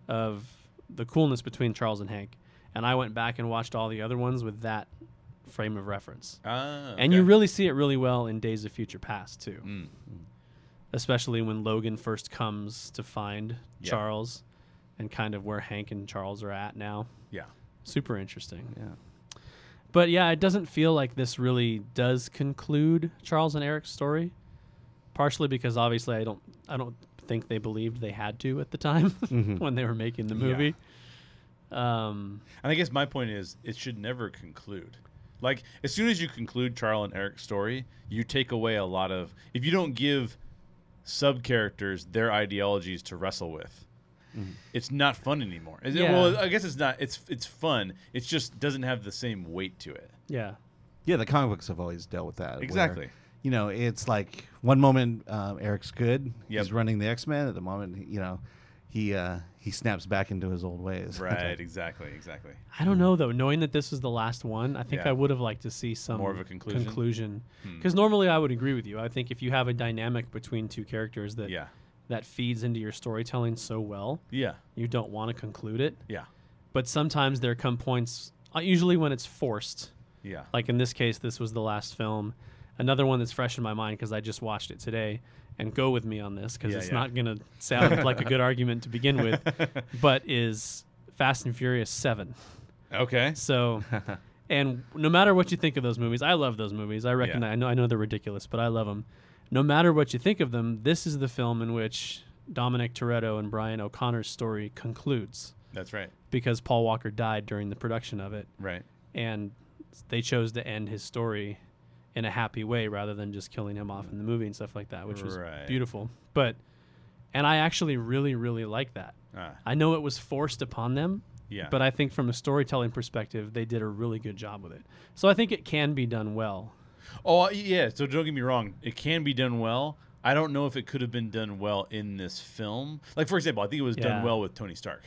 of the coolness between Charles and Hank, and I went back and watched all the other ones with that frame of reference. Ah, And you really see it really well in Days of Future Past too, Mm. especially when Logan first comes to find Yeah. Charles, and kind of where Hank and Charles are at now. Yeah. Super interesting. yeah. But yeah, it doesn't feel like this really does conclude Charles and Eric's story. Partially because obviously I don't I don't think they believed they had to at the time Mhm. when they were making the Yeah. movie. Um, And I guess my point is, it should never conclude. Like as soon as you conclude Charles and Eric's story, you take away a lot of. If you don't give sub characters their ideologies to wrestle with, it's not fun anymore. Is it- Yeah. Well, I guess it's not. It's it's fun. It just doesn't have the same weight to it. yeah. Yeah, the comic books have always dealt with that. Exactly. You know, it's like one moment um, Eric's good, Yep. he's running the X Men. At the moment, you know, he uh, he snaps back into his old ways. Right. exactly. Exactly. I don't know though. Knowing that this is the last one, I think Yeah. I would have liked to see some More of a conclusion? Conclusion, Hmm. because normally I would agree with you. I think if you have a dynamic between two characters that Yeah. that feeds into your storytelling so well, Yeah. you don't want to conclude it. Yeah. But sometimes there come points, uh, usually when it's forced. Yeah. Like in this case, this was the last film. Another one that's fresh in my mind because I just watched it today, and go with me on this because Yeah, it's yeah. not going to sound like a good argument to begin with, but is Fast and Furious 7. Okay. So, and no matter what you think of those movies, I love those movies. I recognize, I know, I know they're ridiculous, but I love them. No matter what you think of them, this is the film in which Dominic Toretto and Brian O'Conner's story concludes That's right. because Paul Walker died during the production of it, Right. and they chose to end his story in a happy way rather than just killing him off in the movie and stuff like that, which was Right. beautiful. But, and I actually really, really like that. Ah, I know it was forced upon them, yeah. but I think from a storytelling perspective, they did a really good job with it. So I think it can be done well. oh yeah. So don't get me wrong. It can be done well. I don't know if it could have been done well in this film. Like for example, I think it was done well with Tony Stark.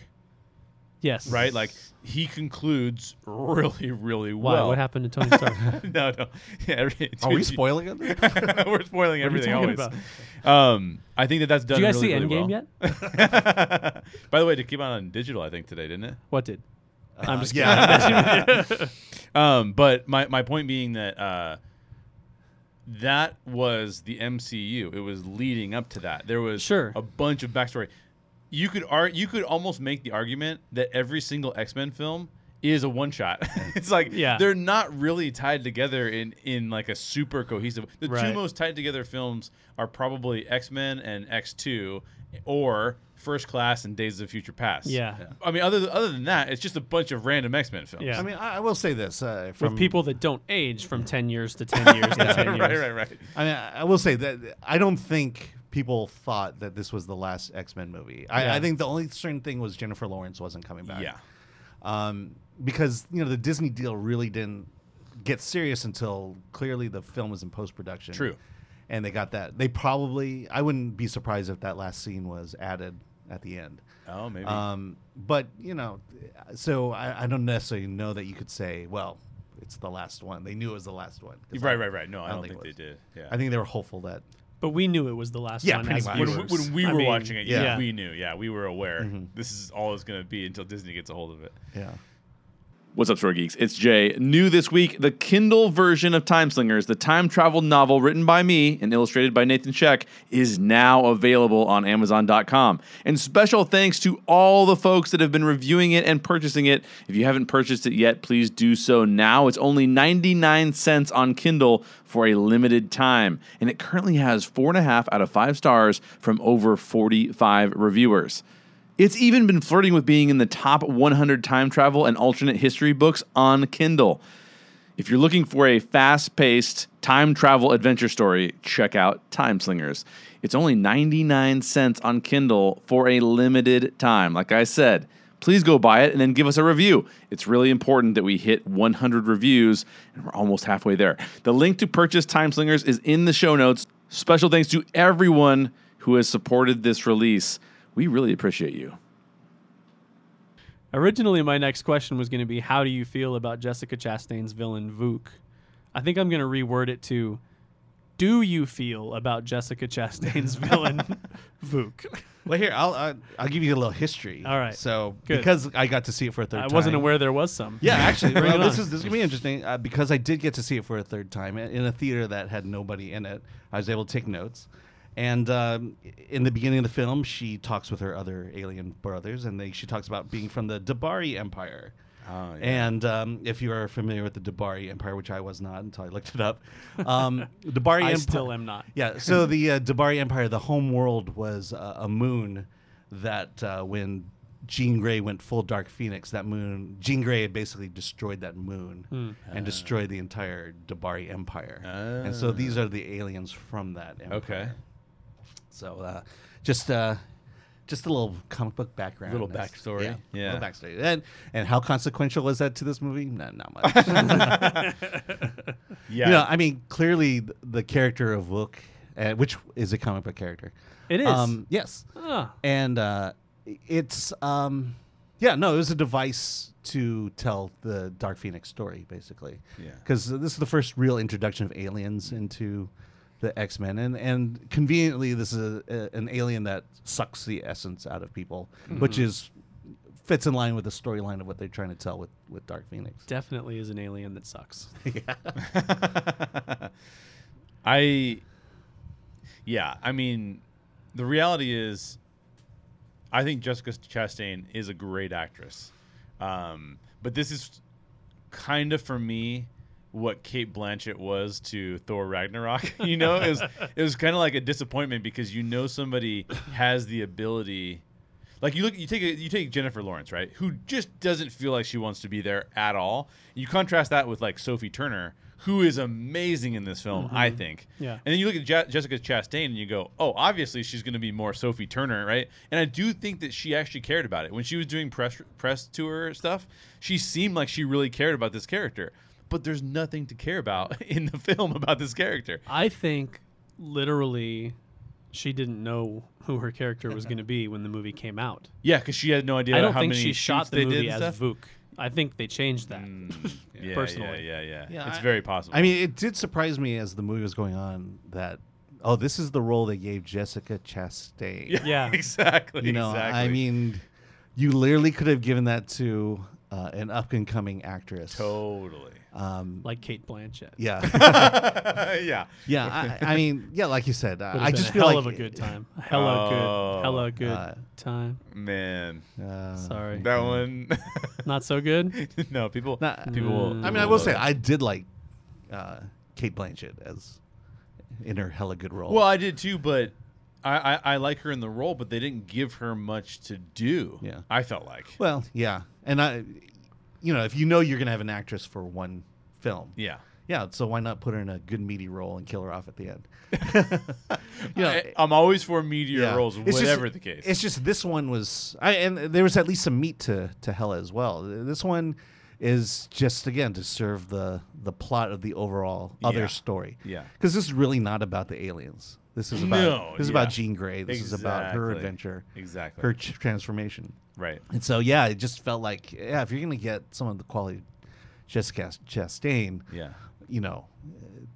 Yes. Right. Like he concludes really, really Why? well. What happened to Tony Stark? no, no. Yeah, every- Are we spoiling it? We're spoiling What are you everything talking always. about? Um, I think that that's done. Did you guys really, see really Endgame well. yet? By the way, it came out on digital, I think today, didn't it? What did? I'm just yeah. Um, but my, my point being that uh, that was the MCU. It was leading up to that. There was Sure. a bunch of backstory. You could ar- you could almost make the argument that every single X Men film is a one shot. it's like Yeah. they're not really tied together in in like a super cohesive. The two most tied together films are probably X Men and X Two, or First Class and Days of Future Past. Yeah. I mean, other other than that, it's just a bunch of random X Men films. Yeah. I mean, I, I will say this uh, from With people that don't age from 10 years to 10 years to 10 years. right, right, right. I mean, I I will say that I don't think people thought that this was the last X Men movie. I, Yeah. I think the only certain thing was Jennifer Lawrence wasn't coming back. Yeah. um, because you know the Disney deal really didn't get serious until clearly the film was in post production. True. and they got that. They probably I wouldn't be surprised if that last scene was added at the end. Oh, maybe. Um, but you know, so I, I don't necessarily know that you could say, well, it's the last one. They knew it was the last one. right, I- right, right. No, I, don't, think, it they did. Yeah. I think they were hopeful that But we knew it was the last Yeah, one pretty as much. when, viewers. we- when we I were mean, watching it, yeah, yeah. we knew. Yeah, we were aware. Mhm. This is all it's going to be until Disney gets a hold of it. yeah. What's up, Story Geeks? It's Jay. New this week, the Kindle version of Time Slingers, the time travel novel written by me and illustrated by Nathan Sheck, is now available on Amazon.com. And special thanks to all the folks that have been reviewing it and purchasing it. If you haven't purchased it yet, please do so now. It's only 99 cents on Kindle for a limited time. And it currently has four and a half out of five stars from over 45 reviewers. It's even been flirting with being in the top 100 time travel and alternate history books on Kindle. If you're looking for a fast paced time travel adventure story, check out Time Slingers. It's only 99 cents on Kindle for a limited time. Like I said, please go buy it and then give us a review. It's really important that we hit 100 reviews, and we're almost halfway there. The link to purchase Time Slingers is in the show notes. Special thanks to everyone who has supported this release. We really appreciate you. Originally, my next question was going to be How do you feel about Jessica Chastain's villain, Vuk? I think I'm going to reword it to Do you feel about Jessica Chastain's villain, Vuk? Well, here I'll I'll, I'll give you a little history. All right. So Good. because I got to see it for a third I time, wasn't aware there was some. Yeah, actually, well, this is this is gonna be interesting uh, because I did get to see it for a third time in in a theater that had nobody in it. I was able to take notes, and um, in the beginning of the film, she talks with her other alien brothers, and they she talks about being from the D'Bari Empire. Oh, yeah. And um, if you are familiar with the D'Bari Empire, which I was not until I looked it up, um, D'Bari I Empire. still am not. Yeah. So the uh, D'Bari Empire, the home world was uh, a moon that uh, when Jean Grey went full Dark Phoenix, that moon, Jean Grey basically destroyed that moon Hmm. and destroyed the entire D'Bari Empire. And so Ah. these are the aliens from that empire. Okay. So uh, just uh, just a little comic book background. A little That's- backstory. Yeah. Yeah. Little backstory. And and how consequential was that to this movie? No, not much. Yeah. You know, I mean, clearly th- the character of Vuk, uh, which is a comic book character. It is. Um, yes. Ah, And uh, it's, um, yeah, no, it was a device to tell the Dark Phoenix story, basically. Yeah. Because this is the first real introduction of aliens into the X Men. And, and conveniently, this is a, a- an alien that sucks the essence out of people, which is fits in line with the storyline of what they're trying to tell with, with Dark Phoenix. definitely is an alien that sucks. Yeah. I Yeah, I mean, the reality is, I think Jessica Chastain is a great actress, um, but this is kind of for me what Cate Blanchett was to Thor Ragnarok. you know, it was it was kind of like a disappointment because you know somebody has the ability. Like you look, you take a, you take Jennifer Lawrence, right? Who just doesn't feel like she wants to be there at all. You contrast that with like Sophie Turner, who is amazing in this film, I mm-hmm. think. Yeah. And then you look at Je- Jessica Chastain and you go, oh, obviously she's going to be more Sophie Turner, right? And I do think that she actually cared about it when she was doing press press tour stuff. She seemed like she really cared about this character, but there's nothing to care about in the film about this character. I think literally she didn't know who her character was going to be when the movie came out. Yeah, because she had no idea I don't how think many she shot the movie did and as stuff. Vuk. I think they changed that. Mm, yeah, personally. yeah, yeah, yeah. Yeah, it's I- very possible. I mean, it did surprise me as the movie was going on that oh, this is the role they gave Jessica Chastain. yeah, Yeah. exactly. You know, exactly. I mean, you literally could have given that to uh, an up and coming actress. totally. Um, Like Cate Blanchett. yeah, yeah. yeah. I, I mean, yeah, like you said, Would I, have I been just a feel hell like of a good time. A hella Oh. good, hella good Uh, time. Man, Uh, Sorry, that one. not so good. no, people. Nah, people. Will, Mm. I mean, I will say I did like uh, Cate Blanchett as in her hella good role. Well, I did too, but I, I, I like her in the role, but they didn't give her much to do. Yeah. I felt like. well, yeah, and I, you know, if you know you're gonna have an actress for one film, Yeah. yeah, so why not put her in a good meaty role and kill her off at the end? you know, I, am always for meteor yeah. roles, It's just- whatever the case. It's just this one was, I, and there was at least some meat to to Hela as well. This one is just again to serve the the plot of the overall Yeah. other story. Yeah. because this is really not about the aliens. This is about No, this is yeah. about Jean Grey. This is about her adventure, Exactly. her ch- transformation. Right. And so yeah, it just felt like yeah, if you're gonna get some of the quality Jessica Chastain, Yeah. you know,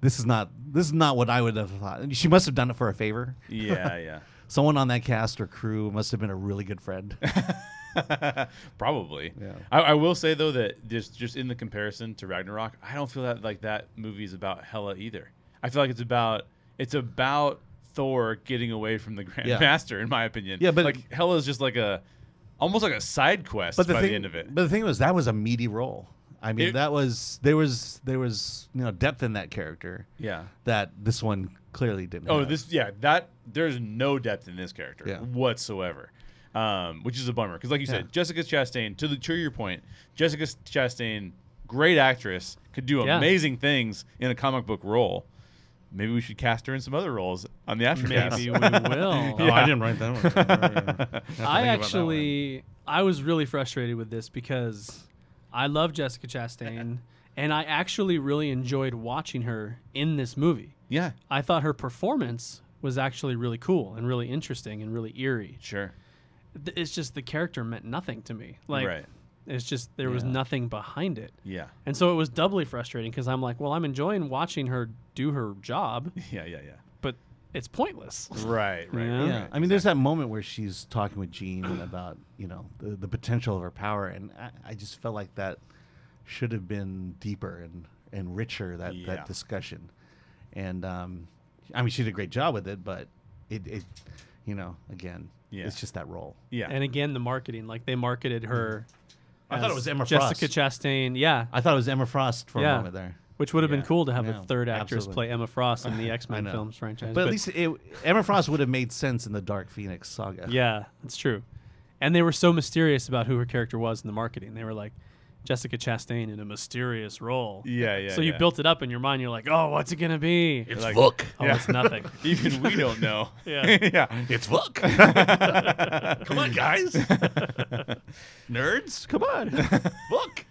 this is not this is not what I would have thought. And She must have done it for a favor. Yeah, yeah. Someone on that cast or crew must have been a really good friend. Probably. Yeah. I, I will say though that just just in the comparison to Ragnarok, I don't feel that like that movie is about Hela either. I feel like it's about it's about Thor getting away from the Grand Yeah. Master, in my opinion. Yeah, but- like Hela is just like a almost like a side quest but the by thing, the end of it. But the thing was that was a meaty role. I mean, It- that was there was there was you know depth in that character yeah. that this one clearly didn't. Oh, have. this yeah that there's no depth in this character Yeah. whatsoever, um, which is a bummer because like you Yeah. said, Jessica Chastain to the to your point, Jessica Chastain, great actress, could do Yeah. amazing things in a comic book role. Maybe we should cast her in some other roles on the Aftercast. Maybe we will. Oh, I didn't write that one. Have to I think about that one. actually, I was really frustrated with this because I love Jessica Chastain, and I actually really enjoyed watching her in this movie. yeah, I thought her performance was actually really cool and really interesting and really eerie. sure. It's just the character meant nothing to me. Like, right. It's just there was Yeah. nothing behind it. Yeah. And so it was doubly frustrating because I'm like, well, I'm enjoying watching her do her job, Yeah. Yeah. Yeah. but it's pointless. Right. Right. Yeah. right, Yeah, I mean, there's that moment where she's talking with Jean about you know the, the potential of her power, and I, I just felt like that should have been deeper and, and richer that, Yeah. that discussion. And um, I mean, she did a great job with it, but it, it you know, again, Yeah. it's just that role. Yeah. And again, the marketing, like they marketed her. I thought it was Emma Frost. Jessica Chastain, yeah, I thought it was Emma Frost for Yeah. a moment there. which would have been cool to have Yeah, a third actress absolutely. play Emma Frost in the X Men know. films franchise. But, at least it, Emma Frost would have made sense in the Dark Phoenix saga. yeah, that's true. And they were so mysterious about who her character was in the marketing. They were like Jessica Chastain in a mysterious role. yeah. Yeah. so you yeah. built it up in your mind. You're like, oh, what's it gonna be? It's Like- Vuk. oh, Yeah. it's nothing. Even we don't know. Yeah. yeah. It's Vuk. Come on, guys. Nerds, come on. Vuk.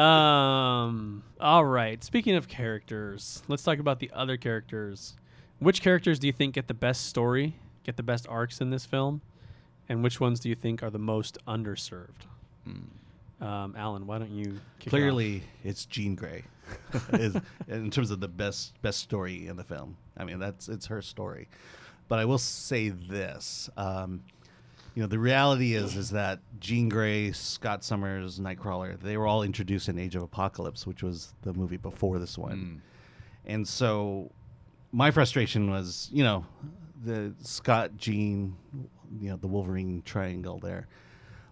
Um. All right. Speaking of characters, let's talk about the other characters. Which characters do you think get the best story, get the best arcs in this film, and which ones do you think are the most underserved? Um, Alan, why don't you kick it off? Clearly, it's Jean Grey, is, in terms of the best best story in the film. I mean, that's it's her story. But I will say this: um, you know, the reality is is that Jean Grey, Scott Summers, Nightcrawler, they were all introduced in Age of Apocalypse, which was the movie before this one. And so, my frustration was, you know, the Scott Jean, you know, the Wolverine triangle there.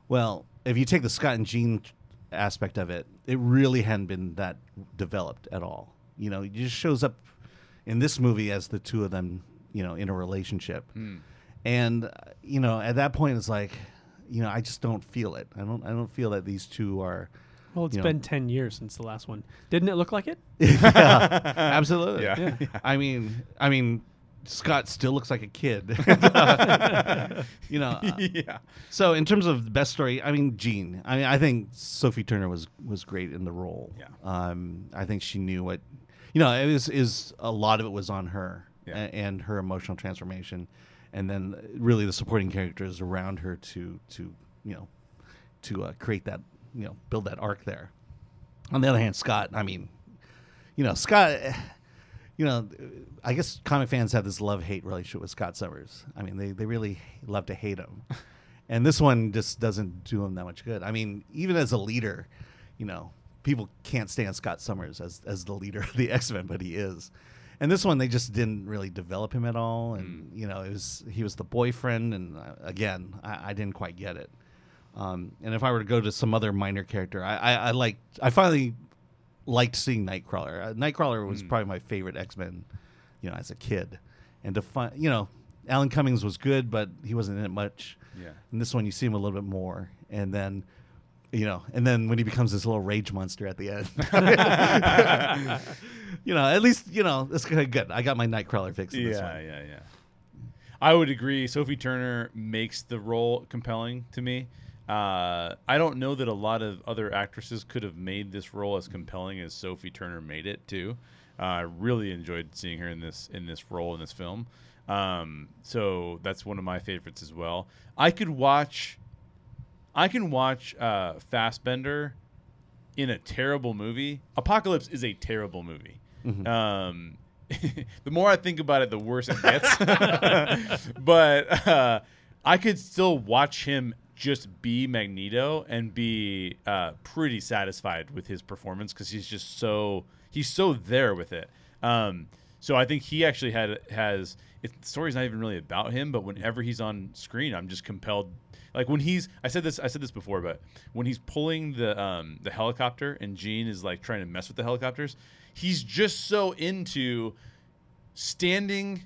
Well, if you take the Scott and Jean aspect of it, it really hadn't been that developed at all. You know, it just shows up in this movie as the two of them, you know, in a relationship. And uh, you know, at that point it's like, you know, I just don't feel it. I don't I don't feel that these two are Well, it's you know. been 10 years since the last one. Didn't it look like it? yeah, absolutely. Yeah. I mean, I mean, Scott still looks like a kid. you know. uh, yeah. so in terms of the best story, I mean, Jean. I mean, I think Sophie Turner was was great in the role. Yeah. Um, I think she knew what, you know, it was is a lot of it was on her Yeah. a- and her emotional transformation, and then really the supporting characters around her to to you know to uh, create that you know build that arc there. On the other hand, Scott. I mean, you know, Scott. You know, I guess comic fans have this love hate relationship with Scott Summers. I mean, they, they really love to hate him. and this one just doesn't do him that much good. I mean, even as a leader, you know, people can't stand Scott Summers as, as the leader of the X Men, but he is. And this one, they just didn't really develop him at all. And, you know, it was he was the boyfriend. And uh, again, I, I didn't quite get it. Um, and if I were to go to some other minor character, I, I, I like I finally liked seeing Nightcrawler. Uh, Nightcrawler was probably my favorite X Men, you know, as a kid. And to find, you know, Alan Cummings was good, but he wasn't in it much. Yeah. In this one, you see him a little bit more, and then, you know, and then when he becomes this little rage monster at the end, you know, at least you know kind of good. I got my Nightcrawler fix in this Yeah, one. yeah, yeah. I would agree. Sophie Turner makes the role compelling to me. Uh, I don't know that a lot of other actresses could have made this role as compelling as Sophie Turner made it too. Uh, I really enjoyed seeing her in this in this role in this film. Um, so that's one of my favorites as well. I could watch. I can watch uh, Fassbender in a terrible movie. Apocalypse is a terrible movie. Um, the more I think about it, the worse it gets. but uh, I could still watch him just be Magneto and be uh, pretty satisfied with his performance because he's just so he's so there with it. Um, so I think he actually had has it, the story's not even really about him, but whenever he's on screen, I'm just compelled. Like when he's, I said this, I said this before, but when he's pulling the um, the helicopter and Jean is like trying to mess with the helicopters, he's just so into standing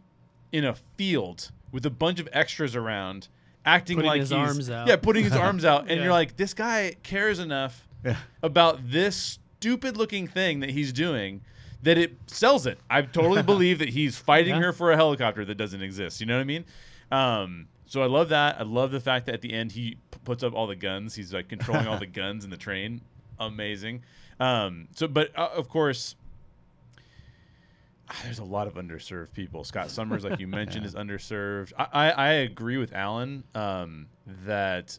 in a field with a bunch of extras around, acting Putting like his he's arms out. yeah, putting his arms out, and Yeah. you're like, this guy cares enough Yeah. about this stupid looking thing that he's doing that it sells it. I totally believe that he's fighting Yeah. her for a helicopter that doesn't exist. You know what I mean? Um, so I love that. I love the fact that at the end he p- puts up all the guns. He's like controlling all the guns in the train. Amazing. Um, so, but uh, of course, there's a lot of underserved people. Scott Summers, like you mentioned, is underserved. I, I, I agree with Alan um, that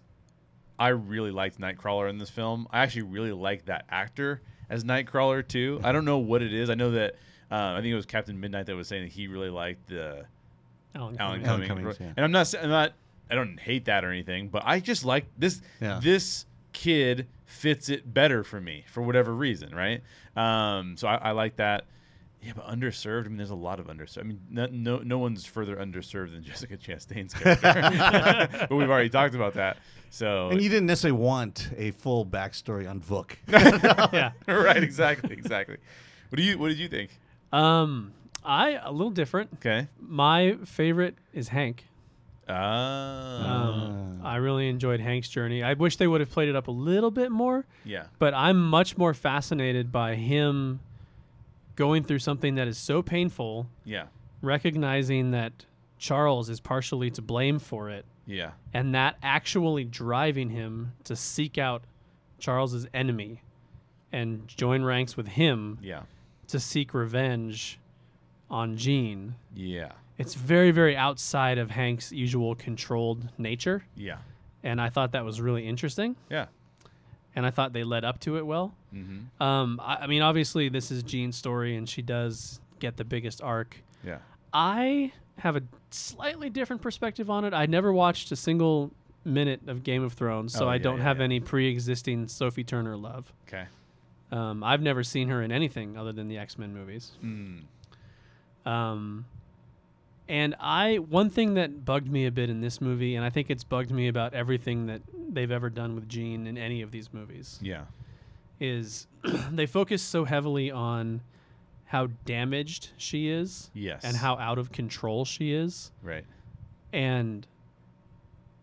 I really liked Nightcrawler in this film. I actually really like that actor as Nightcrawler too. I don't know what it is. I know that uh, I think it was Captain Midnight that was saying that he really liked the Alan Alan Cummings. Alan Cummings. Cummings, yeah. And I'm not I'm not I don't hate that or anything, but I just like this Yeah. this kid fits it better for me for whatever reason, right? Um, so I, I like that. Yeah, but underserved. I mean, there's a lot of underserved. I mean, no, no, no one's further underserved than Jessica Chastain's character. but we've already talked about that. So And you didn't necessarily want a full backstory on Vuk. yeah. right, exactly, exactly. What do you What did you think? Um, I a little different. Okay. My favorite is Hank. Ah, Um, I really enjoyed Hank's journey. I wish they would have played it up a little bit more, yeah, but I'm much more fascinated by him going through something that is so painful, yeah, recognizing that Charles is partially to blame for it, yeah, and that actually driving him to seek out Charles's enemy and join ranks with him yeah, to seek revenge on Jean. yeah, It's very, very outside of Hank's usual controlled nature. yeah, And I thought that was really interesting. yeah. And I thought they led up to it well. Mm-hmm. Um, I, I mean, obviously, this is Jean's story, and she does get the biggest arc. Yeah. I have a slightly different perspective on it. I never watched a single minute of Game of Thrones, so Oh, I yeah, don't yeah, have yeah. any pre existing Sophie Turner love. Okay. Um, I've never seen her in anything other than the X Men movies. Mm. Um, and I one thing that bugged me a bit in this movie, and I think it's bugged me about everything that they've ever done with Jean in any of these movies, Yeah. is they focus so heavily on how damaged she is Yes. and how out of control she is. Right. And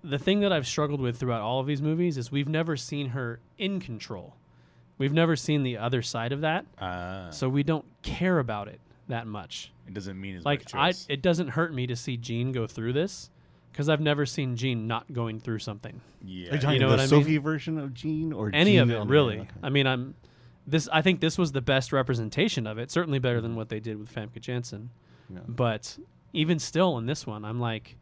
the thing that I've struggled with throughout all of these movies is we've never seen her in control. We've never seen the other side of that, Uh, so we don't care about it that much. it doesn't mean as Like much. to I, us. it doesn't hurt me to see Jean go through this because I've never seen Jean not going through something. yeah. Are you talking know the what I mean? Sophie version of Jean or Any Jean of it, on- really. okay. I mean, I'm this. I think this was the best representation of it. Certainly better than what they did with Famke Janssen. Yeah. But even still, in this one, I'm like,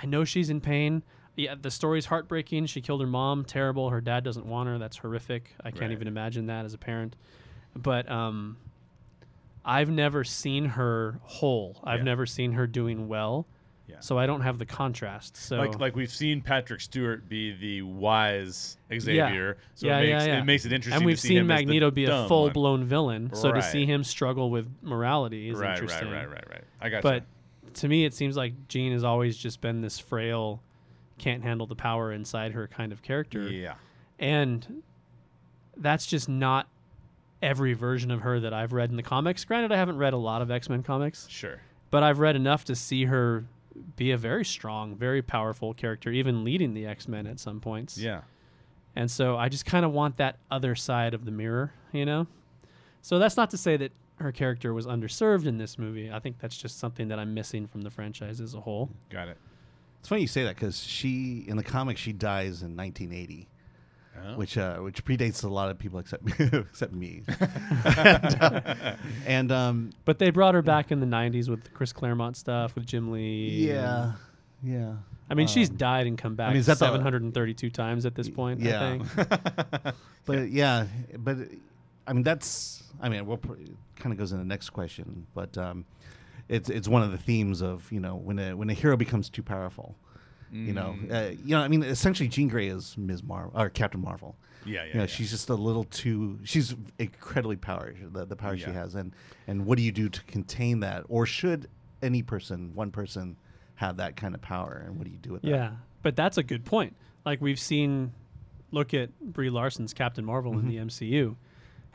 I know she's in pain. Yeah, the story's heartbreaking. She killed her mom. Terrible. Her dad doesn't want her. That's horrific. I can't Right. even imagine that as a parent. But um, I've never seen her whole. I've Yeah. never seen her doing well. Yeah. So I don't have the contrast. So like like we've seen Patrick Stewart be the wise Xavier, so Yeah, it makes yeah. it makes it interesting. and we've to see seen him Magneto be a full blown villain. So to see him struggle with morality is Right, right, interesting. right, right, right. I got But to me, it seems like Jean has always just been this frail, can't handle the power inside her kind of character. yeah, And that's just not every version of her that I've read in the comics. Granted, I haven't read a lot of X Men comics, sure. but I've read enough to see her be a very strong, very powerful character, even leading the X Men at some points. Yeah, And so I just kind of want that other side of the mirror, you know? So that's not to say that her character was underserved in this movie. I think that's just something that I'm missing from the franchise as a whole. got it. It's funny you say that because she in the comic she dies in 1980, Oh. which uh, which predates a lot of people except except me. and uh, and, um, But they brought her back in the 90s with the Chris Claremont stuff, with Jim Lee. yeah, yeah. I mean, she's Um, died and come back I mean, is that the- 732 times at this point, Yeah. I think. But yeah, but I mean that's I mean we'll kind of goes in the next question, but um, it's it's one of the themes of you know when a when a hero becomes too powerful, you know, Mm. uh, you know I mean essentially Jean Grey is Ms. Marvel or Captain Marvel. yeah, yeah, you know, yeah. she's just a little too. She's incredibly power the, the power she has, and and what do you do to contain that, or should any person, one person, have that kind of power, and what do you do with that? Yeah. But that's a good point. Like we've seen, look at Brie Larson's Captain Marvel in the MCU.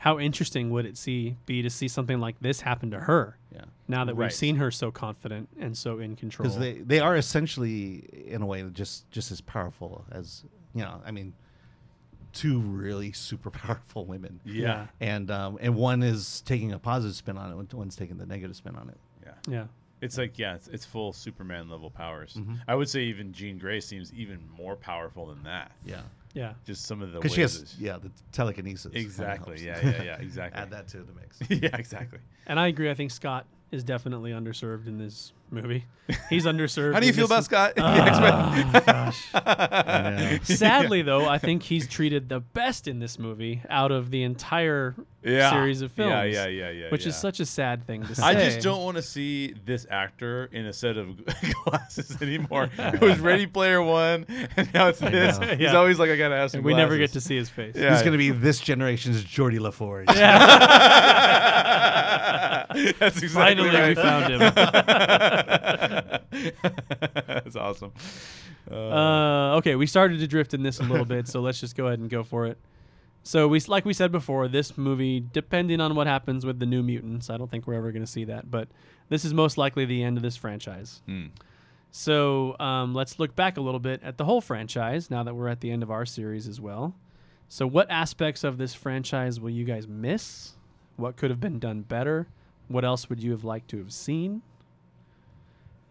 How interesting would it see be to see something like this happen to her? yeah. Now that we've seen her so confident and so in control. because they they are essentially in a way just just as powerful as you know i mean two really super powerful women yeah, and um and one is taking a positive spin on it and one's taking the negative spin on it yeah. yeah. It's like yeah, it's, it's full Superman level powers. Mm-hmm. I would say even Jean Grey seems even more powerful than that. yeah Yeah. Just some of the because she has yeah the telekinesis exactly. Yeah, yeah, yeah. Exactly. add that to the mix yeah, exactly. And I agree. I think Scott is definitely underserved in this movie. He's underserved. How do you feel about Scott? The X-Men? Oh, oh gosh. I know. Sadly, though, I think he's treated the best in this movie out of the entire Yeah. series of films. Yeah, yeah, yeah, yeah. Which is such a sad thing to say. I just don't want to see this actor in a set of glasses anymore. it was Ready Player One, and now it's this. know. He's Yeah. always like, I gotta ask. And we never get to see his face. Yeah. He's going to be this generation's Geordi La Forge. That's exactly Finally, we found him. That's awesome. Uh, okay, we started to drift in this a little bit, so let's just go ahead and go for it. So we, like we said before, this movie, depending on what happens with the New Mutants, I don't think we're ever going to see that, but this is most likely the end of this franchise. Hmm. So um, let's look back a little bit at the whole franchise now that we're at the end of our series as well. So, what aspects of this franchise will you guys miss? What could have been done better? What else would you have liked to have seen?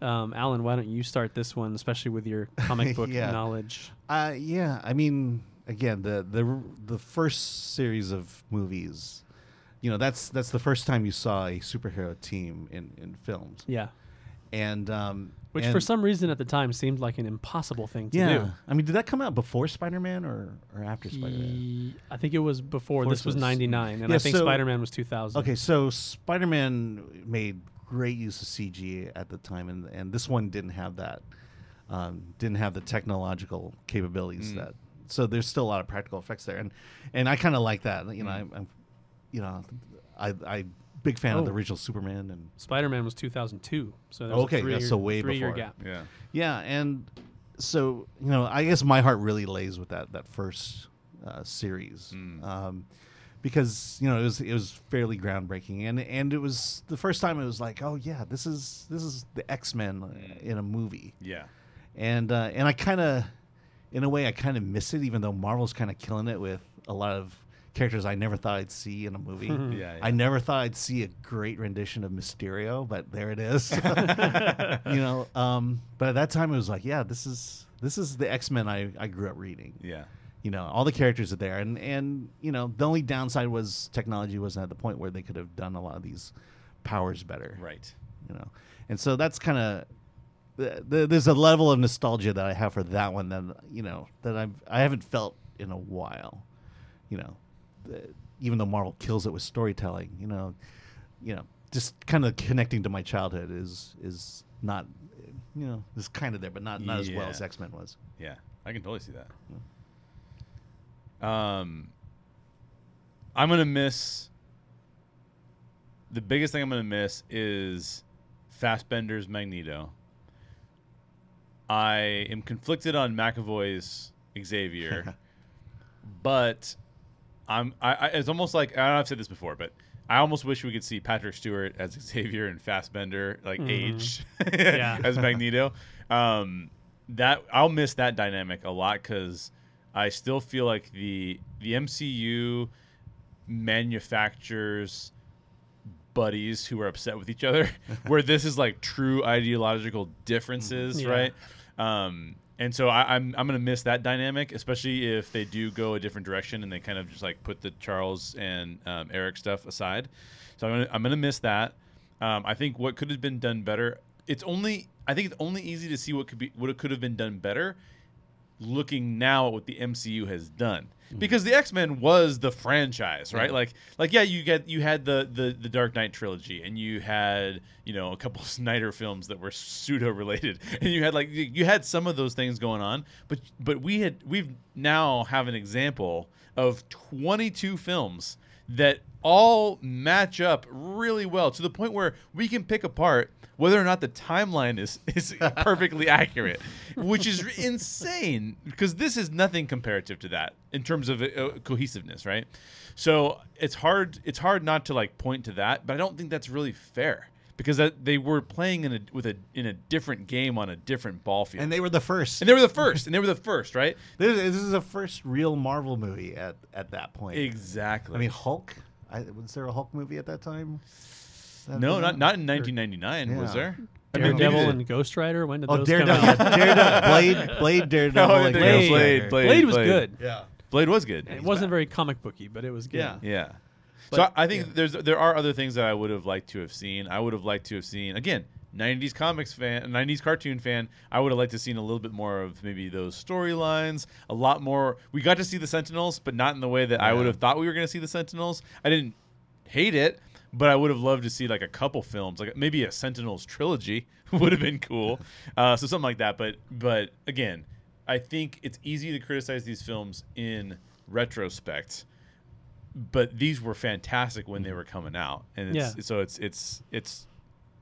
Um, Alan, why don't you start this one, especially with your comic book Yeah. knowledge? Uh, yeah, I mean, again, the the the first series of movies, you know, that's that's the first time you saw a superhero team in in films, Yeah. and um, Which and- for some reason at the time seemed like an impossible thing to yeah, do. I mean, did that come out before Spider Man or or after Spider Man? I think it was before. Before This was 99, and Yeah, I think so- Spider Man was 2000. Okay, so Spider Man made great use of CG at the time, and and this one didn't have that, um, didn't have the technological capabilities Mm. that. So there's still a lot of practical effects there, and and I kind of like that. You know, Mm. I'm, I'm you know, I I big fan of the Oh. original Superman and Spider Man was 2002, so there's Okay, a three yeah, year, so way three year before. gap. Yeah. yeah, and so you know, I guess my heart really lays with that that first uh, series. Mm. Um, because you know it was it was fairly groundbreaking and and it was the first time it was like oh yeah this is this is the X Men in a movie Yeah. and uh, and I kind of, in a way, I kind of miss it, even though Marvel's kind of killing it with a lot of characters I never thought I'd see in a movie. Yeah, yeah. I never thought I'd see a great rendition of Mysterio, but there it is. you know, um, but at that time it was like, yeah, this is this is the X Men I, I grew up reading. Yeah. You know, all the characters are there, and and you know, the only downside was technology wasn't at the point where they could have done a lot of these powers better Right. you know and so that's kind of th- th- there's a level of nostalgia that i have for that one that you know that i've i haven't felt in a while you know even though marvel kills it with storytelling you know you know just kind of connecting to my childhood is is not you know is kind of there but not not as well as x-men was Yeah, I can totally see that. Um, I'm gonna miss. The biggest thing I'm gonna miss is Fassbender's Magneto. I am conflicted on McAvoy's Xavier, but I'm. I, I, it's almost like I don't know if I've said this before, but I almost wish we could see Patrick Stewart as Xavier and Fassbender like aged Yeah. as Magneto. Um, that I'll miss that dynamic a lot because I still feel like the the MCU manufactures buddies who are upset with each other, where this is like true ideological differences, Yeah. right? Um, and so I, I'm I'm gonna miss that dynamic, especially if they do go a different direction and they kind of just like put the Charles and um, Eric stuff aside. So I'm gonna I'm gonna miss that. Um, I think what could have been done better. It's only I think it's only easy to see what could be what could have been done better looking now at what the MCU has done. Mm-hmm. Because the X-Men was the franchise, right? Yeah. Like like yeah, you get you had the, the the Dark Knight trilogy and you had, you know, a couple of Snyder films that were pseudo related. And you had like you had some of those things going on, but but we had we've now have an example of 22 films that all match up really well to the point where we can pick apart whether or not the timeline is is perfectly accurate, which is insane because this is nothing comparative to that in terms of uh, cohesiveness, right? So it's hard it's hard not to like point to that, but I don't think that's really fair because that, they were playing in a with a in a different game on a different ball field, and they were the first and they were the first, and they were the first, right? this, this is the first real marvel movie at at that point Exactly. i mean hulk I, was there a hulk movie at that time That- no, that- not not in 1999, was Yeah. there? I mean, Daredevil and Ghost Rider. When did Oh, those Daredevil, come out? Daredevil, Blade, Blade, Daredevil, Oh, and there you Ghost go. Blade, Blade. Blade was Blade. good. Yeah, Blade was good. It wasn't very comic booky, but it was good. Yeah. Yeah. But- so I, I think there's there are other things that I would have liked to have seen. I would have liked to have seen again 90s comics fan, 90s cartoon fan. I would have liked to have seen a little bit more of maybe those storylines. A lot more. We got to see the Sentinels, but not in the way that I would have thought we were going to see the Sentinels. I didn't hate it, but I would have loved to see like a couple films, like maybe a Sentinels trilogy would have been cool. Uh, so something like that. But but again, I think it's easy to criticize these films in retrospect but these were fantastic when they were coming out, and it's, Yeah. so it's it's it's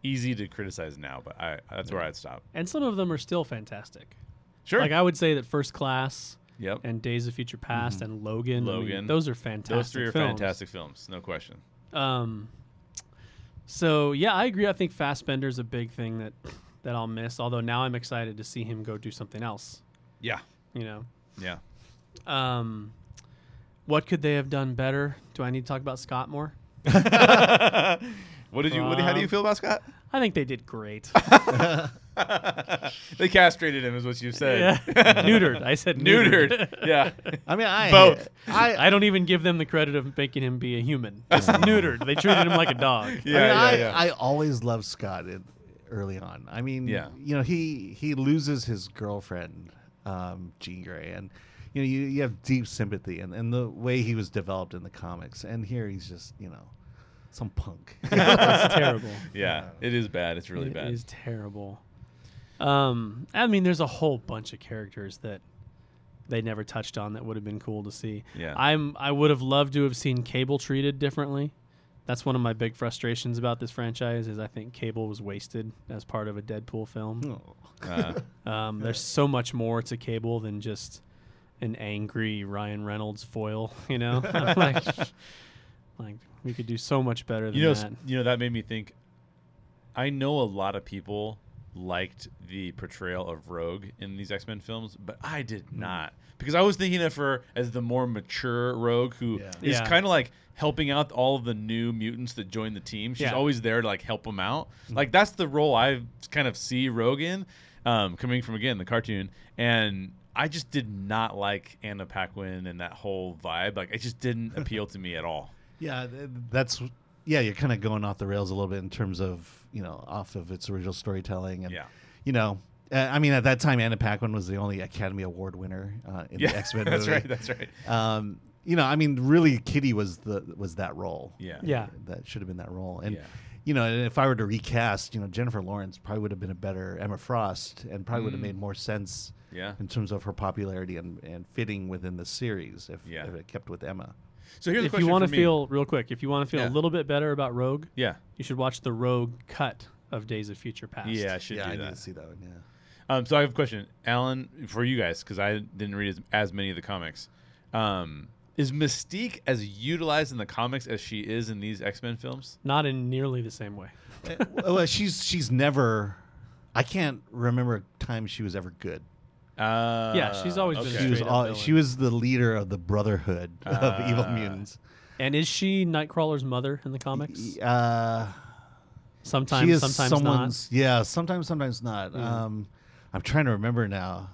easy to criticize now, but I that's where I'd stop. And some of them are still fantastic. Sure. Like I would say that First Class yep. and Days of Future Past and Logan. I mean, Logan. those are fantastic. Those three are films. fantastic films, no question. Um, so yeah, I agree. I think Fassbender's a big thing that that I'll miss. Although now I'm excited to see him go do something else. Yeah. You know, Yeah. um, what could they have done better? Do I need to talk about Scott more? what did you? What, how do you Um, feel about Scott? I think they did great. they castrated him, is what you said. yeah. neutered. I said neutered. Neutered. yeah. I mean, I Both. I, I don't even give them the credit of making him be a human. Just neutered. They treated him like a dog. Yeah. I, mean, yeah, I, yeah. I always loved Scott in, early on. I mean, Yeah. you know, he he loses his girlfriend, um, Jean Grey, and you know, you, you have deep sympathy, and, and the way he was developed in the comics, and here he's just, you know, some punk. It's terrible. yeah. It is bad. It's really It bad. it is terrible. Um, I mean, there's a whole bunch of characters that they never touched on that would have been cool to see. Yeah. I'm I would have loved to have seen Cable treated differently. That's one of my big frustrations about this franchise is I think Cable was wasted as part of a Deadpool film. Uh, Um, there's so much more to Cable than just an angry Ryan Reynolds foil, you know? like, like we could do so much better than you know, that. you know that made me think. I know a lot of people liked the portrayal of Rogue in these X Men films, but I did Hmm. not because I was thinking of her as the more mature Rogue who is Yeah. Yeah. kind of like helping out all of the new mutants that join the team. She's Yeah. always there to like help them out. Hmm. Like that's the role I kind of see Rogue in, um, coming from again the cartoon, and I just did not like Anna Paquin and that whole vibe. Like it just didn't appeal to me at all. Yeah, that's yeah. You're kind of going off the rails a little bit in terms of you know off of its original storytelling and Yeah. you know. Uh, I mean, at that time, Anna Paquin was the only Academy Award winner uh, in Yeah, the X Men that's movie. right. That's right. Um, you know, I mean, really, Kitty was the was that role. Yeah. Yeah. that should have been that role. And Yeah. You know, and if I were to recast, you know, Jennifer Lawrence probably would have been a better Emma Frost, and probably would have Mm. made more sense Yeah. in terms of her popularity and, and fitting within the series if, Yeah. if it kept with Emma. So here's if question you want to feel real quick, if you want to feel Yeah. a little bit better about Rogue, yeah, you should watch the Rogue cut of Days of Future Past. yeah, I should yeah, do I need that. to see that one. Yeah. Um, so I have a question, Alan, for you guys because I didn't read as, as many of the comics. Um, is Mystique as utilized in the comics as she is in these X Men films? Not in nearly the same way. Uh, well, she's she's never. I can't remember a time she was ever good. Uh, Yeah, she's always been. She was all, she was the leader of the Brotherhood of evil Ah. mutants. And is she Nightcrawler's mother in the comics? Uh, Sometimes, she is sometimes someone's. Yeah, sometimes, sometimes not. Yeah. Um, I'm trying to remember now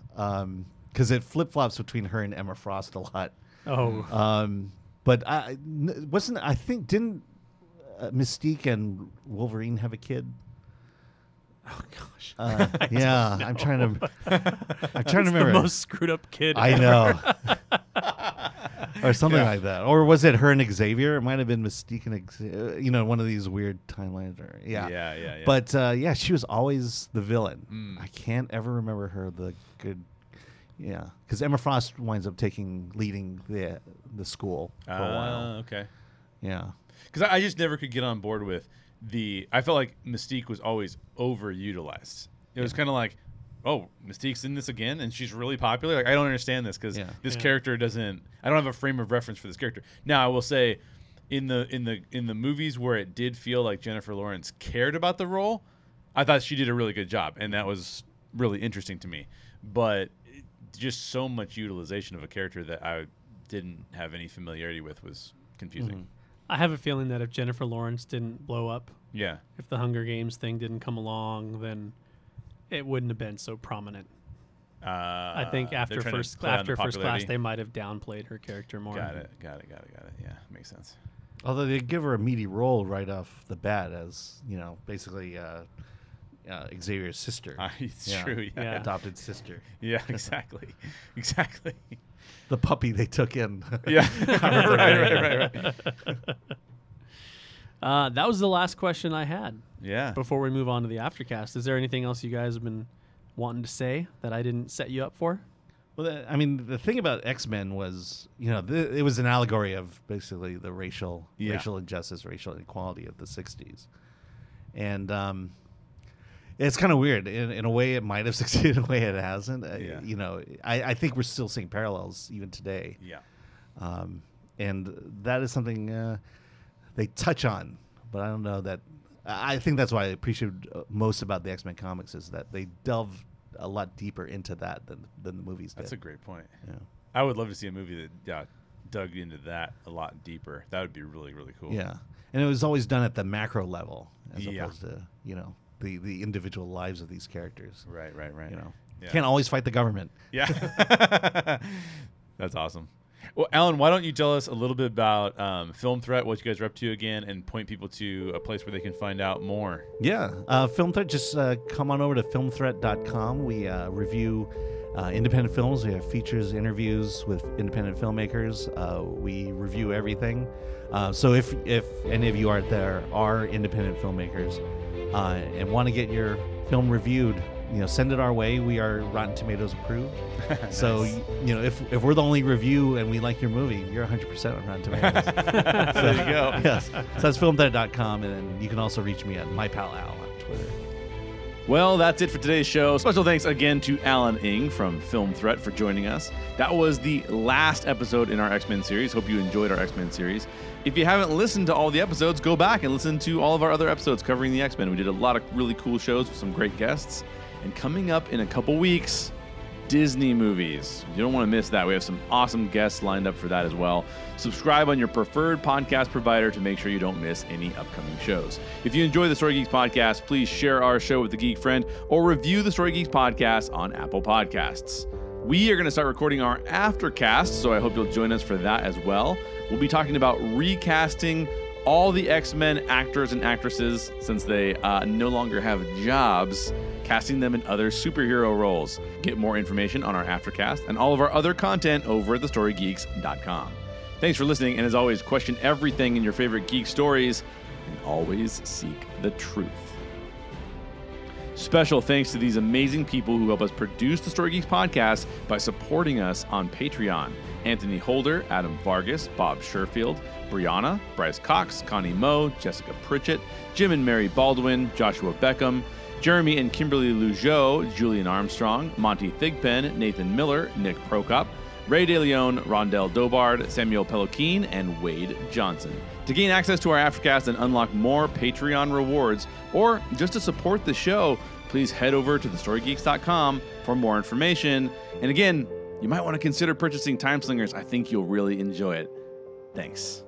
because it flip flops between her and Emma Frost a lot. Oh, Um, but I wasn't. I think didn't uh, Mystique and Wolverine have a kid? oh gosh. Uh, yeah, I'm trying to. I'm trying to remember. the most screwed up kid. I know. or something Yeah. like that. Or was it her and Xavier? It might have been Mystique and Xavier. You know, one of these weird timelines. Or yeah, yeah, yeah, yeah. But uh, yeah, she was always the villain. Mm. I can't ever remember her the good. Yeah, because Emma Frost winds up taking leading the the school for a while. Ah, okay. Yeah, Because I, I just never could get on board with the. I felt like Mystique was always overutilized. It was kind of like, oh, Mystique's in this again, and she's really popular. Like I don't understand this because Yeah. this Yeah. character doesn't. I don't have a frame of reference for this character. Now I will say, in the in the in the movies where it did feel like Jennifer Lawrence cared about the role, I thought she did a really good job, and that was really interesting to me. But it- just so much utilization of a character that I didn't have any familiarity with was confusing. I have a feeling that if Jennifer Lawrence didn't blow up, Yeah. if the Hunger Games thing didn't come along, then it wouldn't have been so prominent. Uh, I think after first after first class, they might have downplayed her character more. got it, got it, got it, got it. Yeah, makes sense. although they give her a meaty role right off the bat as you know, basically uh, uh, Xavier's sister, Uh, it's Yeah. true. Yeah, Yeah. adopted sister, yeah, exactly, exactly. the puppy they took in. Yeah, right, right, right, right. Uh, that was the last question I had Yeah. before we move on to the aftercast. Is there anything else you guys have been wanting to say that I didn't set you up for? Well, the, I mean, the thing about X Men was, you know, th- it was an allegory of basically the racial, Yeah. racial injustice, racial inequality of the '60s, and um, it's kind of weird. In, in a way, it might have succeeded. In a way, it hasn't. Uh, Yeah. You know, I, I think we're still seeing parallels even today, Yeah. um, and that is something uh, they touch on. But I don't know that. I I think that's why I appreciate uh, most about the X Men comics is that they delve a lot deeper into that than than the movies did. That's a great point. yeah. I would love to see a movie that yeah, dug into that a lot deeper. That would be really, really cool. Yeah, and it was always done at the macro level as Yeah. opposed to you know the the individual lives of these characters. Right, right, right. You know, Yeah. can't always fight the government. Yeah. That's awesome. Well, Alan, why don't you tell us a little bit about um, Film Threat, what you guys are up to again, and point people to a place where they can find out more? Yeah, uh, Film Threat. Just uh, come on over to filmthreat.com. We uh, review uh, independent films. We have features, interviews with independent filmmakers. Uh, we review everything. Uh, so if if any of you out there are independent filmmakers uh, and want to get your film reviewed you know, send it our way. We are Rotten Tomatoes approved. So you know, if if we're the only review and we like your movie, you're 100 percent on Rotten Tomatoes. So, there you go. yes. So that's filmthreat.com, and then you can also reach me at my pal Al on Twitter. Well, that's it for today's show. Special thanks again to Alan Ng from Film Threat for joining us. That was the last episode in our X Men series. Hope you enjoyed our X Men series. If you haven't listened to all the episodes, go back and listen to all of our other episodes covering the X Men. We did a lot of really cool shows with some great guests. And coming up in a couple weeks, Disney movies. You don't want to miss that. We have some awesome guests lined up for that as well. Subscribe on your preferred podcast provider to make sure you don't miss any upcoming shows. If you enjoy the Story Geeks podcast, please share our show with a geek friend or review the Story Geeks podcast on Apple Podcasts. We are going to start recording our aftercast, so I hope you'll join us for that as well. We'll be talking about recasting all the X Men actors and actresses since they uh, no longer have jobs, casting them in other superhero roles. Get more information on our Aftercast and all of our other content over at thestorygeeks.com. Thanks for listening, and as always, question everything in your favorite geek stories and always seek the truth. Special thanks to these amazing people who help us produce the Story Geeks podcast by supporting us on Patreon. Anthony Holder, Adam Vargas, Bob Sherfield, Brianna, Bryce Cox, Connie Moe, Jessica Pritchett, Jim and Mary Baldwin, Joshua Beckham, Jeremy and Kimberly Lugeau, Julian Armstrong, Monty Thigpen, Nathan Miller, Nick Prokop, Ray DeLeon, Rondell Dobard, Samuel Peloquin, and Wade Johnson. To gain access to our Aftercast and unlock more Patreon rewards, or just to support the show, please head over to thestorygeeks.com for more information. And again, you might want to consider purchasing Time Slingers. I think you'll really enjoy it. Thanks.